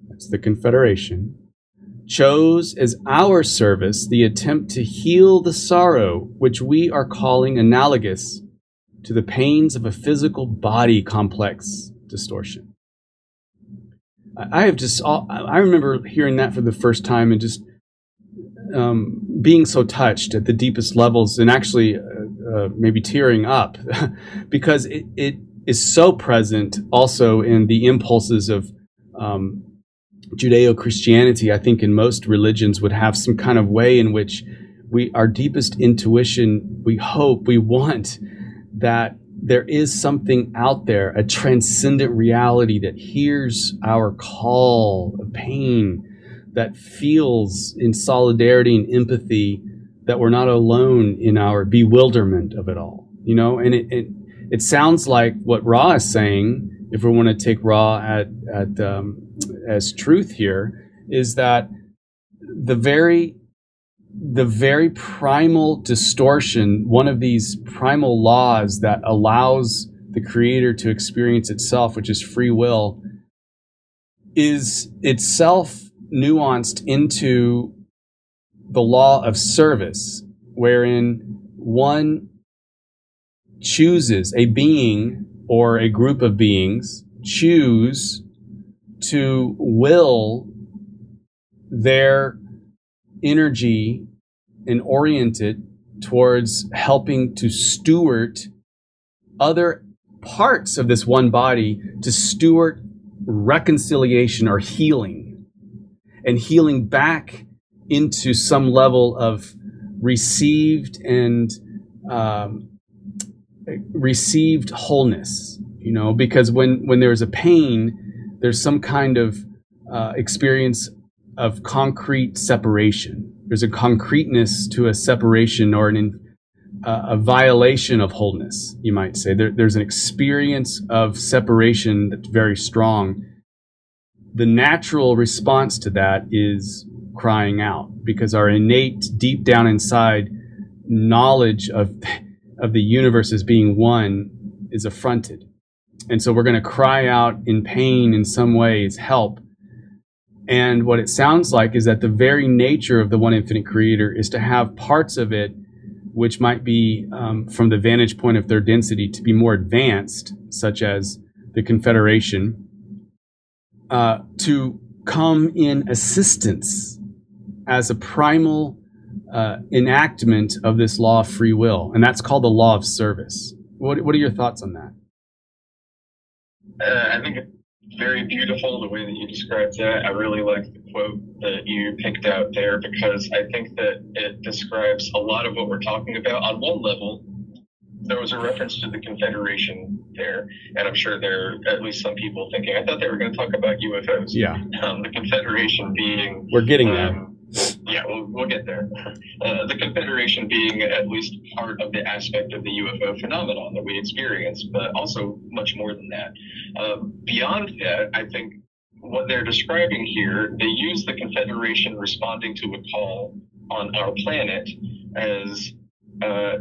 S1: that's the Confederation, chose as our service the attempt to heal the sorrow which we are calling analogous to the pains of a physical body complex distortion. I have just, I remember hearing that for the first time and just um, being so touched at the deepest levels and actually uh, uh, maybe tearing up *laughs* because it, it is so present also in the impulses of um, Judeo Christianity. I think in most religions would have some kind of way in which we, our deepest intuition, we hope, we want that there is something out there, a transcendent reality that hears our call of pain, that feels in solidarity and empathy that we're not alone in our bewilderment of it all. You know, and it, it, it sounds like what Ra is saying, if we want to take Ra at, at um, as truth here, is that the very the very primal distortion, one of these primal laws that allows the creator to experience itself, which is free will, is itself nuanced into the law of service, wherein one chooses a being or a group of beings choose to will their energy and orient it towards helping to steward other parts of this one body to steward reconciliation or healing and healing back into some level of received and um, received wholeness you know because when when there's a pain there's some kind of uh, experience of concrete separation. There's a concreteness to a separation or an uh, a violation of wholeness, you might say. There, there's an experience of separation that's very strong. The natural response to that is crying out because our innate, deep down inside, knowledge of, of the universe as being one is affronted. And so we're going to cry out in pain in some ways, help. And what it sounds like is that the very nature of the one infinite creator is to have parts of it which might be, um, from the vantage point of their density, to be more advanced, such as the Confederation, uh, to come in assistance as a primal uh, enactment of this law of free will. And that's called the law of service. What, what are your thoughts on that?
S2: Uh, I think very beautiful the way that you described that. I really like the quote that you picked out there because I think that it describes a lot of what we're talking about. On one level, there was a reference to the Confederation there, and I'm sure there are at least some people thinking, I thought they were going to talk about UFOs.
S1: Yeah.
S2: Um, the Confederation being.
S1: We're getting um, there
S2: yeah, we'll, we'll get there. Uh, the Confederation being at least part of the aspect of the UFO phenomenon that we experience, but also much more than that. Um, beyond that, I think what they're describing here, they use the Confederation responding to a call on our planet as uh,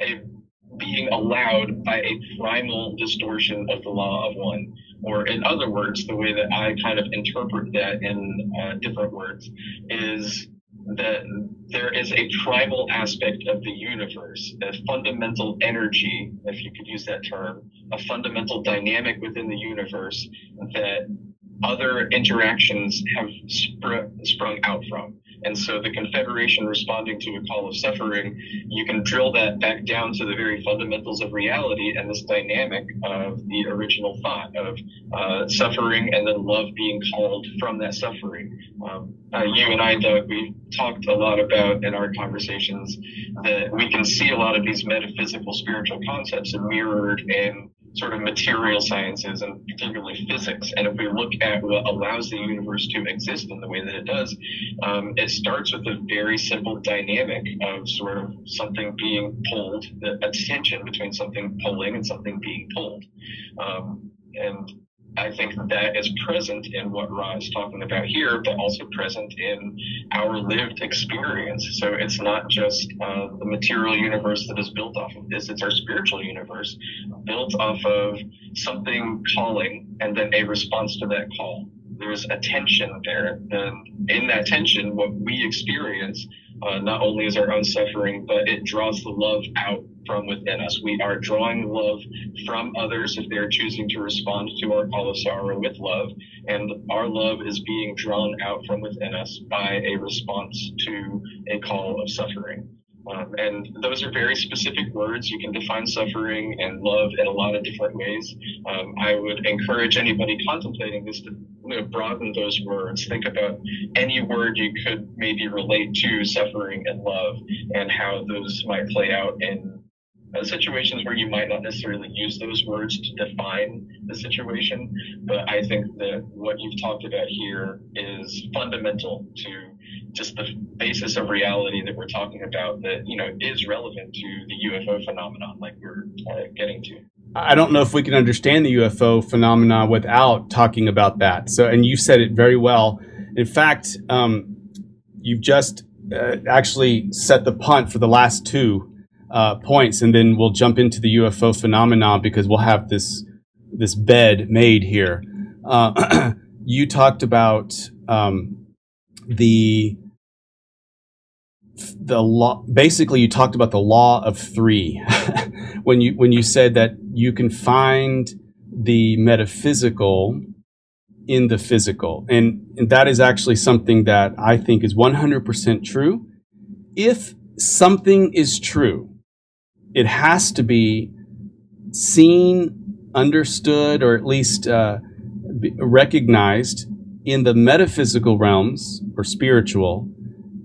S2: a being allowed by a primal distortion of the law of one. Or, in other words, the way that I kind of interpret that in uh, different words is that there is a tribal aspect of the universe, a fundamental energy, if you could use that term, a fundamental dynamic within the universe that other interactions have spr- sprung out from. And so the Confederation responding to a call of suffering, you can drill that back down to the very fundamentals of reality and this dynamic of the original thought of uh, suffering and then love being called from that suffering. Um, uh, you and I, Doug, we've talked a lot about in our conversations that we can see a lot of these metaphysical spiritual concepts mirrored in sort of material sciences and particularly physics. And if we look at what allows the universe to exist in the way that it does, um, it starts with a very simple dynamic of sort of something being pulled, a tension between something pulling and something being pulled. Um, and I think that is present in what Ra is talking about here, but also present in our lived experience. So it's not just uh, the material universe that is built off of this, it's our spiritual universe built off of something calling and then a response to that call. There's a tension there. And in that tension, what we experience uh, not only is our own suffering, but it draws the love out from within us. We are drawing love from others if they're choosing to respond to our call of sorrow with love. And our love is being drawn out from within us by a response to a call of suffering. Um, and those are very specific words. You can define suffering and love in a lot of different ways. Um, I would encourage anybody contemplating this to you know, broaden those words. Think about any word you could maybe relate to suffering and love and how those might play out in situations where you might not necessarily use those words to define the situation. But I think that what you've talked about here is fundamental to just the basis of reality that we're talking about that, you know, is relevant to the UFO phenomenon like we're uh, getting to.
S1: I don't know if we can understand the UFO phenomena without talking about that. So, and you said it very well. In fact, um, you've just uh, actually set the punt for the last two uh, points, and then we'll jump into the UFO phenomenon because we'll have this this bed made here. Uh, *clears throat* you talked about um, the the law. Basically, you talked about the law of three *laughs* when you when you said that you can find the metaphysical in the physical, and, and that is actually something that I think is 100% true. If something is true, it has to be seen, understood, or at least uh, recognized in the metaphysical realms or spiritual,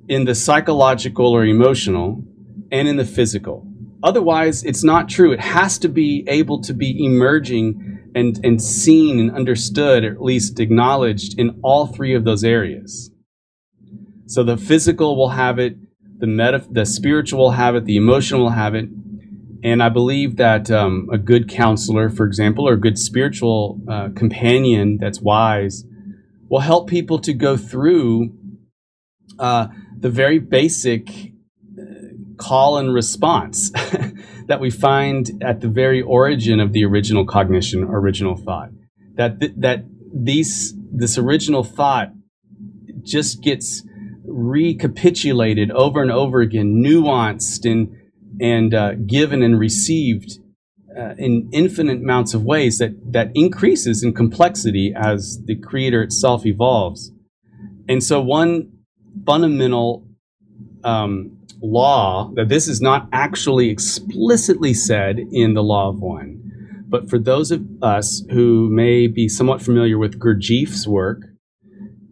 S1: in the psychological or emotional, and in the physical. Otherwise, it's not true. It has to be able to be emerging and, and seen and understood, or at least acknowledged in all three of those areas. So the physical will have it, the meta, the spiritual will have it, the emotional will have it, and I believe that um, a good counselor, for example, or a good spiritual uh, companion that's wise will help people to go through uh, the very basic uh, call and response *laughs* that we find at the very origin of the original cognition, original thought. That th- that these this original thought just gets recapitulated over and over again, nuanced and and uh, given and received uh, in infinite amounts of ways that that increases in complexity as the creator itself evolves. And so, one fundamental um, law that this is not actually explicitly said in the Law of One, but for those of us who may be somewhat familiar with Gurdjieff's work,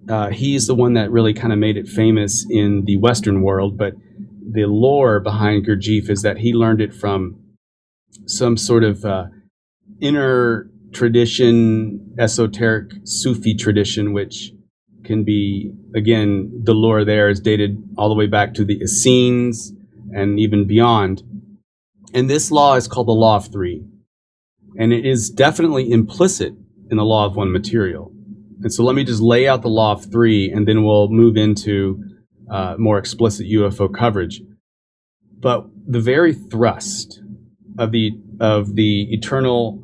S1: uh, he's the one that really kind of made it famous in the Western world, but the lore behind Gurdjieff is that he learned it from some sort of uh, inner tradition, esoteric Sufi tradition, which can be, again, the lore there is dated all the way back to the Essenes and even beyond. And this law is called the Law of Three. And it is definitely implicit in the Law of One material. And so let me just lay out the Law of Three, and then we'll move into uh, more explicit UFO coverage. But the very thrust of the of the eternal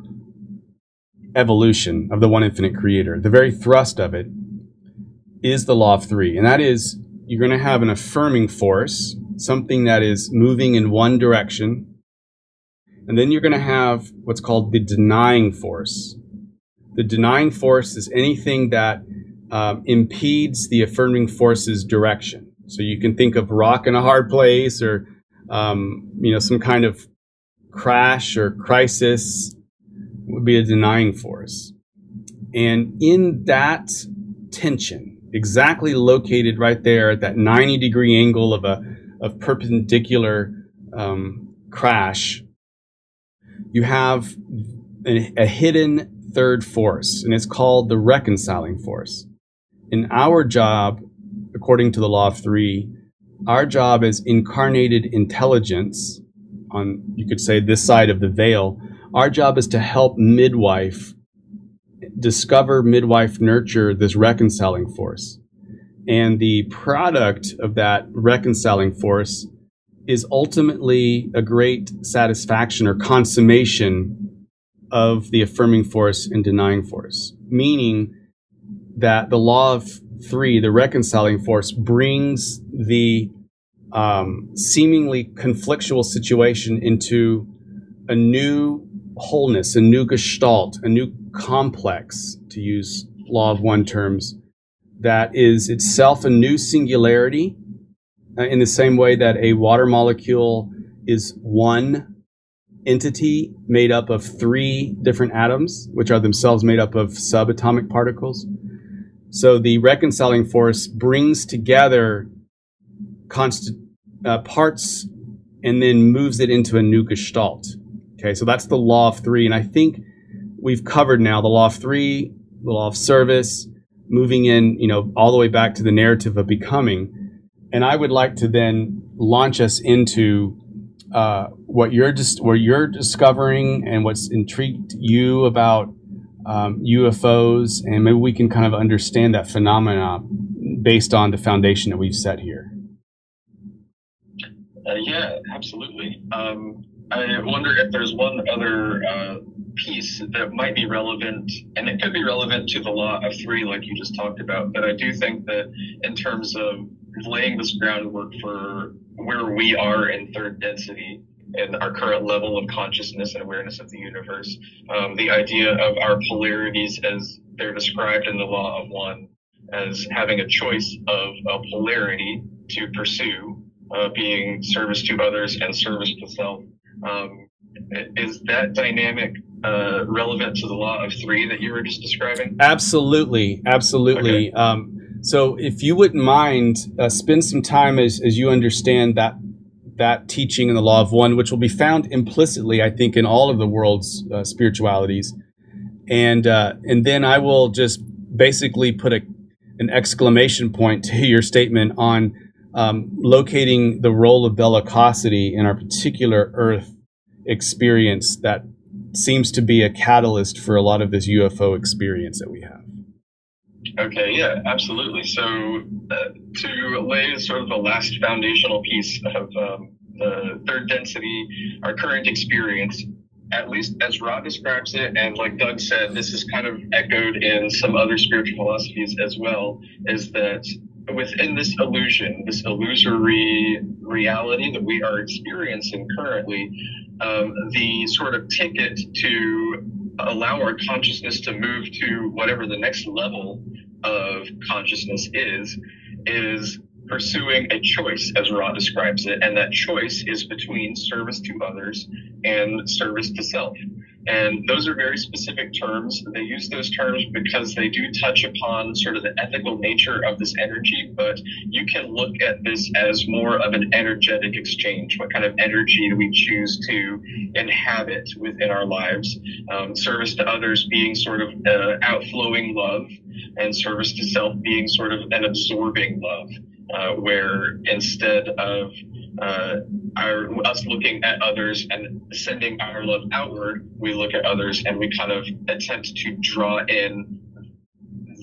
S1: evolution of the one infinite creator, the very thrust of it is the law of three, and that is you're going to have an affirming force, something that is moving in one direction, and then you're going to have what's called the denying force. The denying force is anything that um, impedes the affirming force's direction. So you can think of rock in a hard place or, um, you know, some kind of crash or crisis would be a denying force. And in that tension, exactly located right there at that 90 degree angle of a of perpendicular um, crash, you have a, a hidden third force, and it's called the reconciling force. And our job according to the law of three, our job as incarnated intelligence on, you could say, this side of the veil, our job is to help midwife discover, midwife, nurture this reconciling force. And the product of that reconciling force is ultimately a great satisfaction or consummation of the affirming force and denying force, meaning that the law of three, the reconciling force, brings the um, seemingly conflictual situation into a new wholeness, a new gestalt, a new complex, to use law of one terms, that is itself a new singularity uh, in the same way that a water molecule is one entity made up of three different atoms, which are themselves made up of subatomic particles. So the reconciling force brings together constant uh, parts and then moves it into a new gestalt. Okay, so that's the law of three. And I think we've covered now the law of three, the law of service, moving in, you know, all the way back to the narrative of becoming. And I would like to then launch us into uh, what you're just what you're discovering and what's intrigued you about um, UFOs, and maybe we can kind of understand that phenomena based on the foundation that we've set here.
S2: Uh, yeah, absolutely. Um, I wonder if there's one other uh, piece that might be relevant, and it could be relevant to the law of three, like you just talked about. But I do think that in terms of laying this groundwork for where we are in third density and our current level of consciousness and awareness of the universe, um, the idea of our polarities as they're described in the law of one as having a choice of a polarity to pursue, uh, being service to others and service to self. Um, is that dynamic uh, relevant to the law of three that you were just describing?
S1: Absolutely, absolutely. Okay. Um, so, if you wouldn't mind, uh, spend some time as, as you understand that that teaching in the law of one, which will be found implicitly, I think, in all of the world's uh, spiritualities, and uh, and then I will just basically put a an exclamation point to *laughs* your statement on um, locating the role of bellicosity in our particular Earth experience that seems to be a catalyst for a lot of this UFO experience that we have.
S2: Okay, yeah, absolutely. So, uh, to lay sort of the last foundational piece of um, the third density, our current experience, at least as Ra describes it, and like Doug said, this is kind of echoed in some other spiritual philosophies as well, is that within this illusion, this illusory reality that we are experiencing currently, um, the sort of ticket to allow our consciousness to move to whatever the next level of consciousness is, is pursuing a choice, as Ra describes it, and that choice is between service to others and service to self. And those are very specific terms. They use those terms because they do touch upon sort of the ethical nature of this energy, but you can look at this as more of an energetic exchange. What kind of energy do we choose to inhabit within our lives? Um, service to others being sort of uh, outflowing love, and service to self being sort of an absorbing love, uh, where instead of uh, our us looking at others and sending our love outward, we look at others and we kind of attempt to draw in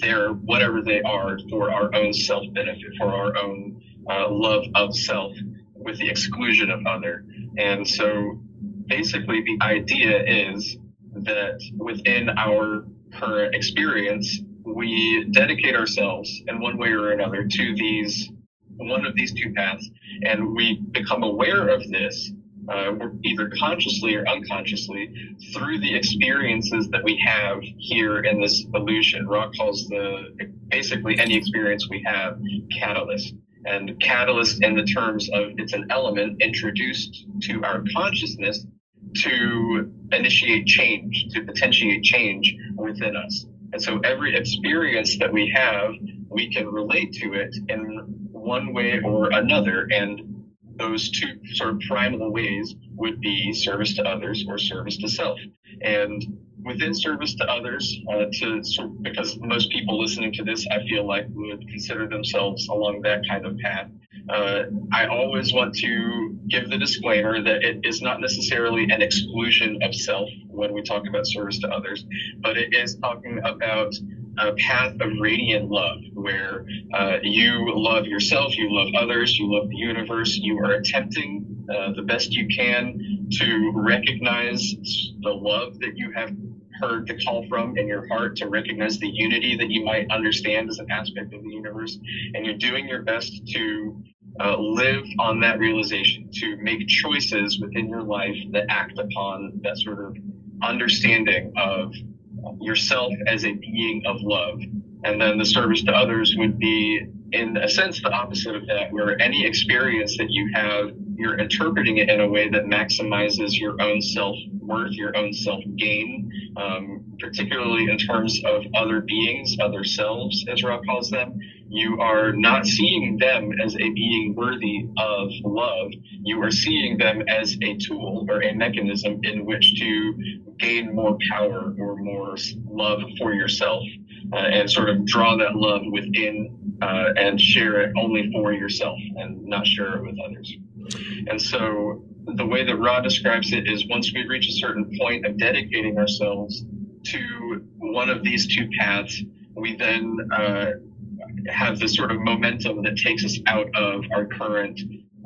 S2: their whatever they are for our own self benefit, for our own uh, love of self, with the exclusion of other. And so, basically, the idea is that within our current experience, we dedicate ourselves in one way or another to these one of these two paths, and we become aware of this uh, either consciously or unconsciously through the experiences that we have here in this illusion. Ra calls the basically any experience we have catalyst. And catalyst in the terms of it's an element introduced to our consciousness to initiate change, to potentiate change within us. And so every experience that we have, we can relate to it in one way or another. And those two sort of primal ways would be service to others or service to self. And within service to others, uh, to sort because most people listening to this, I feel like would consider themselves along that kind of path. Uh, I always want to give the disclaimer that it is not necessarily an exclusion of self when we talk about service to others, but it is talking about a path of radiant love where uh, you love yourself, you love others, you love the universe, you are attempting uh, the best you can to recognize the love that you have heard the call from in your heart to recognize the unity that you might understand as an aspect of the universe. And you're doing your best to uh, live on that realization, to make choices within your life that act upon that sort of understanding of yourself as a being of love. And then the service to others would be, in a sense, the opposite of that, where any experience that you have, you're interpreting it in a way that maximizes your own self worth, your own self gain, um, particularly in terms of other beings, other selves, as Ra calls them. You are not seeing them as a being worthy of love. You are seeing them as a tool or a mechanism in which to gain more power or more love for yourself uh, and sort of draw that love within uh, and share it only for yourself and not share it with others. And so the way that Ra describes it is once we reach a certain point of dedicating ourselves to one of these two paths, we then uh, have this sort of momentum that takes us out of our current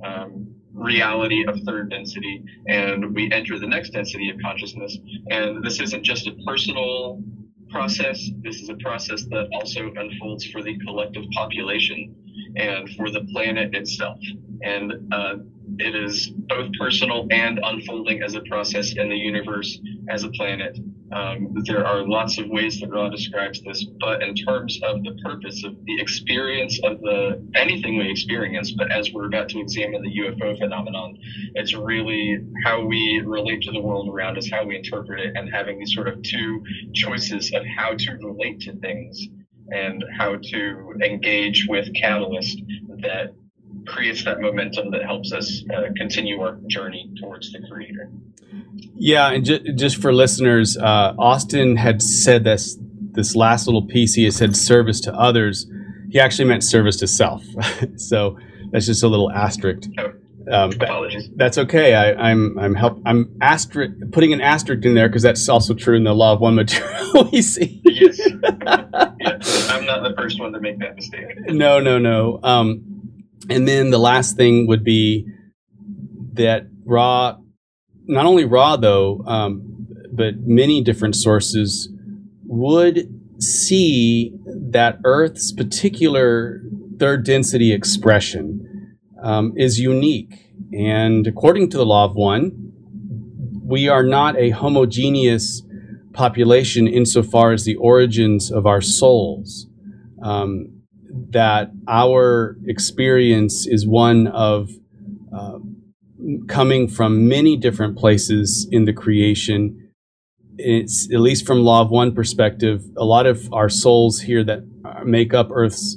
S2: um, reality of third density and we enter the next density of consciousness. And this isn't just a personal process, this is a process that also unfolds for the collective population and for the planet itself. And uh, it is both personal and unfolding as a process in the universe as a planet. Um, there are lots of ways that Ra describes this, but in terms of the purpose of the experience of the anything we experience, but as we're about to examine the UFO phenomenon, it's really how we relate to the world around us, how we interpret it, and having these sort of two choices of how to relate to things and how to engage with catalyst that creates that momentum that helps us uh, continue our journey towards the creator.
S1: Yeah, and ju- just for listeners, uh, Austin had said this this last little piece. He had said service to others. He actually meant service to self. *laughs* so that's just a little asterisk.
S2: Oh, um, apologies.
S1: That's okay. I, am I'm, I'm help I'm asterisk putting an asterisk in there because that's also true in the law of one material *laughs* we see.
S2: yes. yes. I'm not the first one to make that mistake.
S1: No, no, no. Um, and then the last thing would be that Ra, not only Ra though, um, but many different sources would see that Earth's particular third density expression um, is unique. And according to the law of one, we are not a homogeneous population insofar as the origins of our souls. Um, that our experience is one of uh, coming from many different places in the creation. It's at least from Law of One perspective, a lot of our souls here that make up Earth's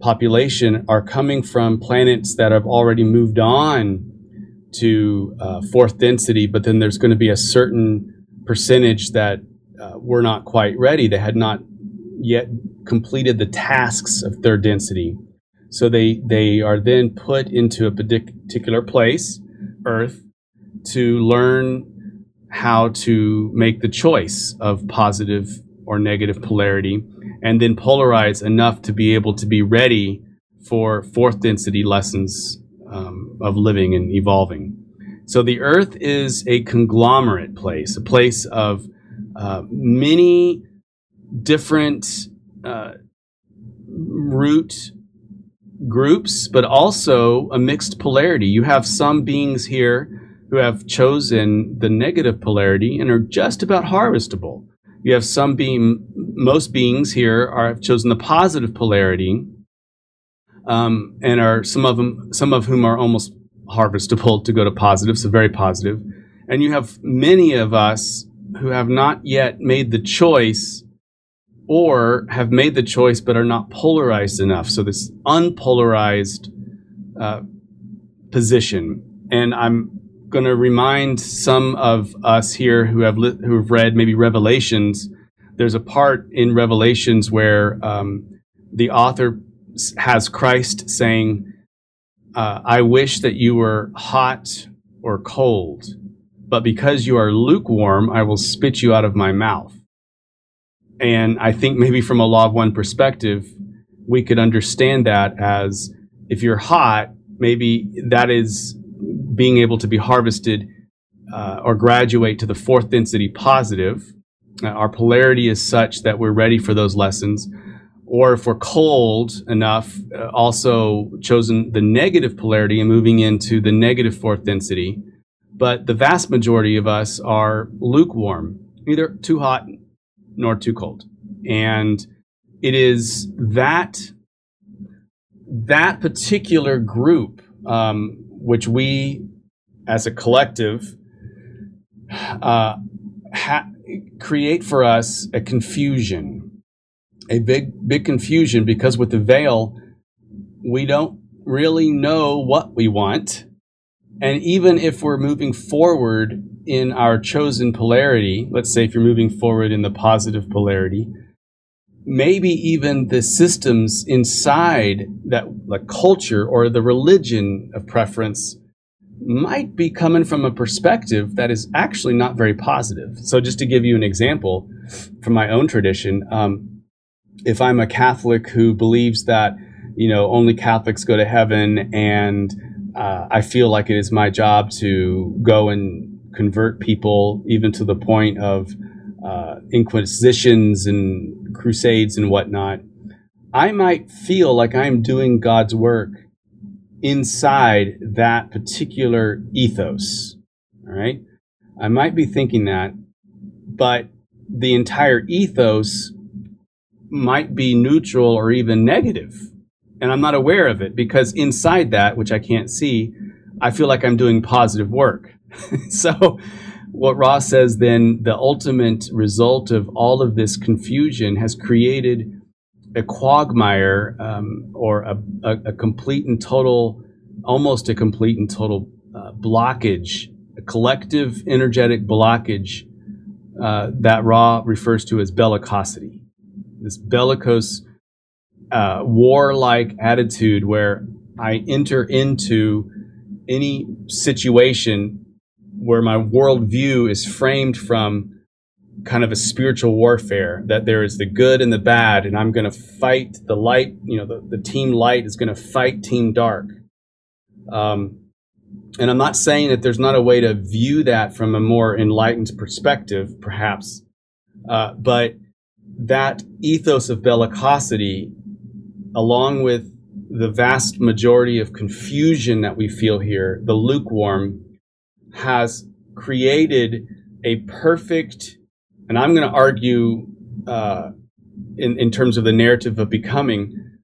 S1: population are coming from planets that have already moved on to uh, fourth density, but then there's going to be a certain percentage that uh, we're not quite ready. They had not yet completed the tasks of third density. So they, they are then put into a particular place, Earth, to learn how to make the choice of positive or negative polarity, and then polarize enough to be able to be ready for fourth density lessons um, of living and evolving. So the Earth is a conglomerate place, a place of uh, many different uh, root groups, but also a mixed polarity. You have some beings here who have chosen the negative polarity and are just about harvestable. You have some being, most beings here are have chosen the positive polarity, um, and are some of them, some of whom are almost harvestable to go to positive, so very positive. And you have many of us who have not yet made the choice or have made the choice but are not polarized enough. So this unpolarized uh, position. And I'm going to remind some of us here who have li- who have read maybe Revelations. There's a part in Revelations where um, the author has Christ saying, uh, "I wish that you were hot or cold, but because you are lukewarm, I will spit you out of my mouth." And I think maybe from a law of one perspective, we could understand that as if you're hot, maybe that is being able to be harvested uh, or graduate to the fourth density positive. Uh, our polarity is such that we're ready for those lessons. or if we're cold enough, uh, also chosen the negative polarity and moving into the negative fourth density. But the vast majority of us are lukewarm, either too hot nor too cold. And it is that that particular group, um, which we as a collective uh, ha- create for us a confusion, a big, big confusion because with the veil, we don't really know what we want. And even if we're moving forward in our chosen polarity, let's say if you're moving forward in the positive polarity, maybe even the systems inside that the culture or the religion of preference might be coming from a perspective that is actually not very positive. So, just to give you an example from my own tradition, um, if I'm a Catholic who believes that you know only Catholics go to heaven, and uh, I feel like it is my job to go and convert people, even to the point of uh, inquisitions and crusades and whatnot, I might feel like I'm doing God's work inside that particular ethos. All right. I might be thinking that, but the entire ethos might be neutral or even negative. And I'm not aware of it because inside that, which I can't see, I feel like I'm doing positive work. *laughs* so, what Ra says then, the ultimate result of all of this confusion has created a quagmire um, or a, a, a, complete and total, almost a complete and total uh, blockage, a collective energetic blockage uh, that Ra refers to as bellicosity. This bellicose, uh, warlike attitude where I enter into any situation where my worldview is framed from kind of a spiritual warfare that there is the good and the bad and i'm going to fight the light you know the, the team light is going to fight team dark. Um, and i'm not saying that there's not a way to view that from a more enlightened perspective perhaps uh, but that ethos of bellicosity along with the vast majority of confusion that we feel here the lukewarm has created a perfect and I'm going to argue uh, in, in terms of the narrative of becoming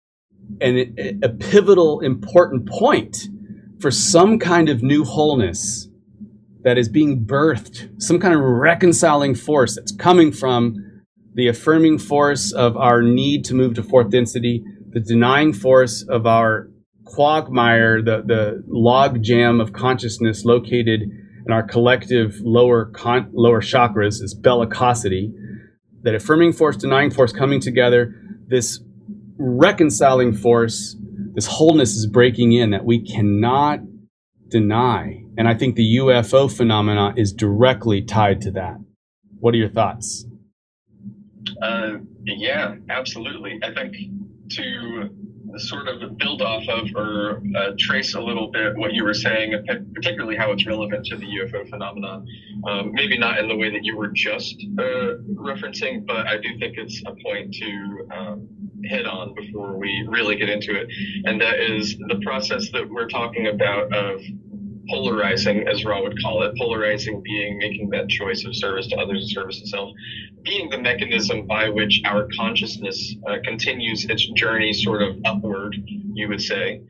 S1: an, a pivotal, important point for some kind of new wholeness that is being birthed, some kind of reconciling force that's coming from the affirming force of our need to move to fourth density, the denying force of our quagmire, the, the log jam of consciousness located in our collective lower con- lower chakras is bellicosity, that affirming force, denying force coming together, this reconciling force, this wholeness is breaking in that we cannot deny. And I think the UFO phenomena is directly tied to that. What are your thoughts?
S2: Uh, yeah, absolutely. I think to sort of build off of or uh, trace a little bit what you were saying, particularly how it's relevant to the UFO phenomenon. Um, maybe not in the way that you were just uh, referencing, but I do think it's a point to um, hit on before we really get into it. And that is the process that we're talking about of polarizing, as Ra would call it, polarizing being making that choice of service to others and service to self, being the mechanism by which our consciousness uh, continues its journey sort of upward, you would say.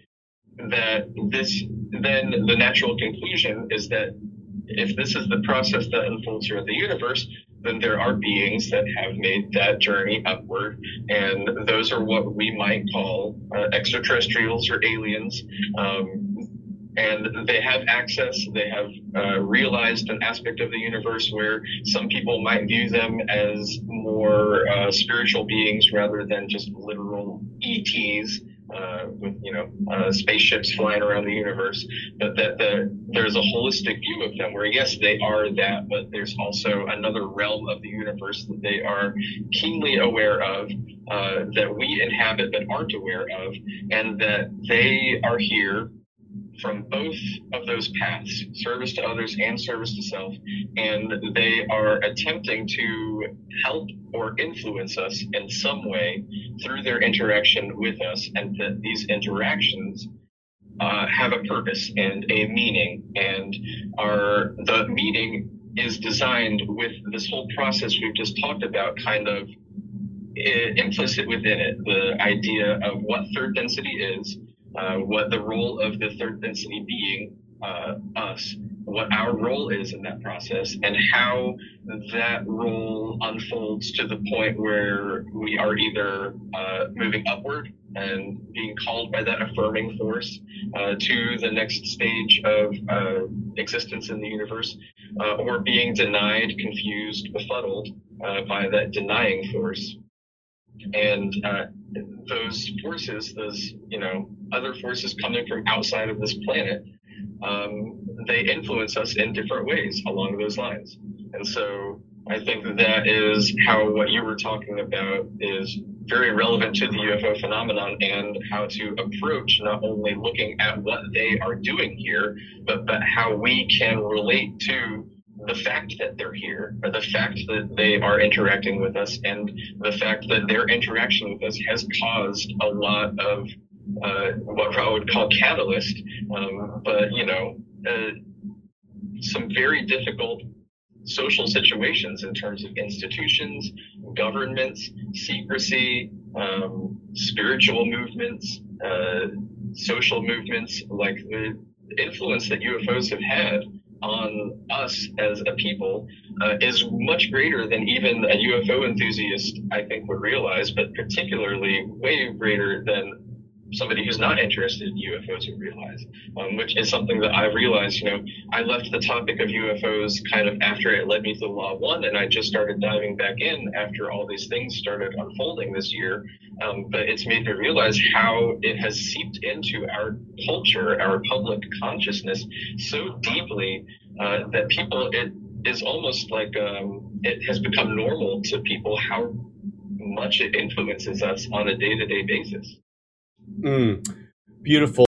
S2: That this, then the natural conclusion is that if this is the process that unfolds throughout the universe, then there are beings that have made that journey upward, and those are what we might call uh, extraterrestrials or aliens. Um, and they have access. They have uh, realized an aspect of the universe where some people might view them as more uh, spiritual beings rather than just literal ETs. Uh, with you know uh, spaceships flying around the universe, but that the, there's a holistic view of them where yes they are that, but there's also another realm of the universe that they are keenly aware of, uh, that we inhabit but aren't aware of, and that they are here from both of those paths, service to others and service to self, and they are attempting to help or influence us in some way through their interaction with us, and that these interactions uh, have a purpose and a meaning, and are the meaning is designed with this whole process we've just talked about, kind of implicit within it, the idea of what third density is uh, what the role of the third density being, uh, us, what our role is in that process, and how that role unfolds to the point where we are either uh, moving upward and being called by that affirming force uh, to the next stage of uh, existence in the universe, uh, or being denied, confused, befuddled by that denying force. And those forces, those you know other forces coming from outside of this planet, um, they influence us in different ways along those lines. And so I think that is how what you were talking about is very relevant to the UFO phenomenon and how to approach not only looking at what they are doing here, but, but how we can relate to the fact that they're here, or the fact that they are interacting with us, and the fact that their interaction with us has caused a lot of uh, what I would call catalyst, um, but you know, uh, some very difficult social situations in terms of institutions, governments, secrecy, um, spiritual movements, uh, social movements, like the influence that UFOs have had on us as a people uh, is much greater than even a UFO enthusiast, I think, would realize, but particularly way greater than somebody who's not interested in UFOs would realize, um, which is something that I realized. You know, I left the topic of UFOs kind of after it led me to Law One, and I just started diving back in after all these things started unfolding this year. Um, but it's made me realize how it has seeped into our culture, our public consciousness so deeply uh, that people, it is almost like um, it has become normal to people how much it influences us on a day to day basis.
S1: Mm, beautiful.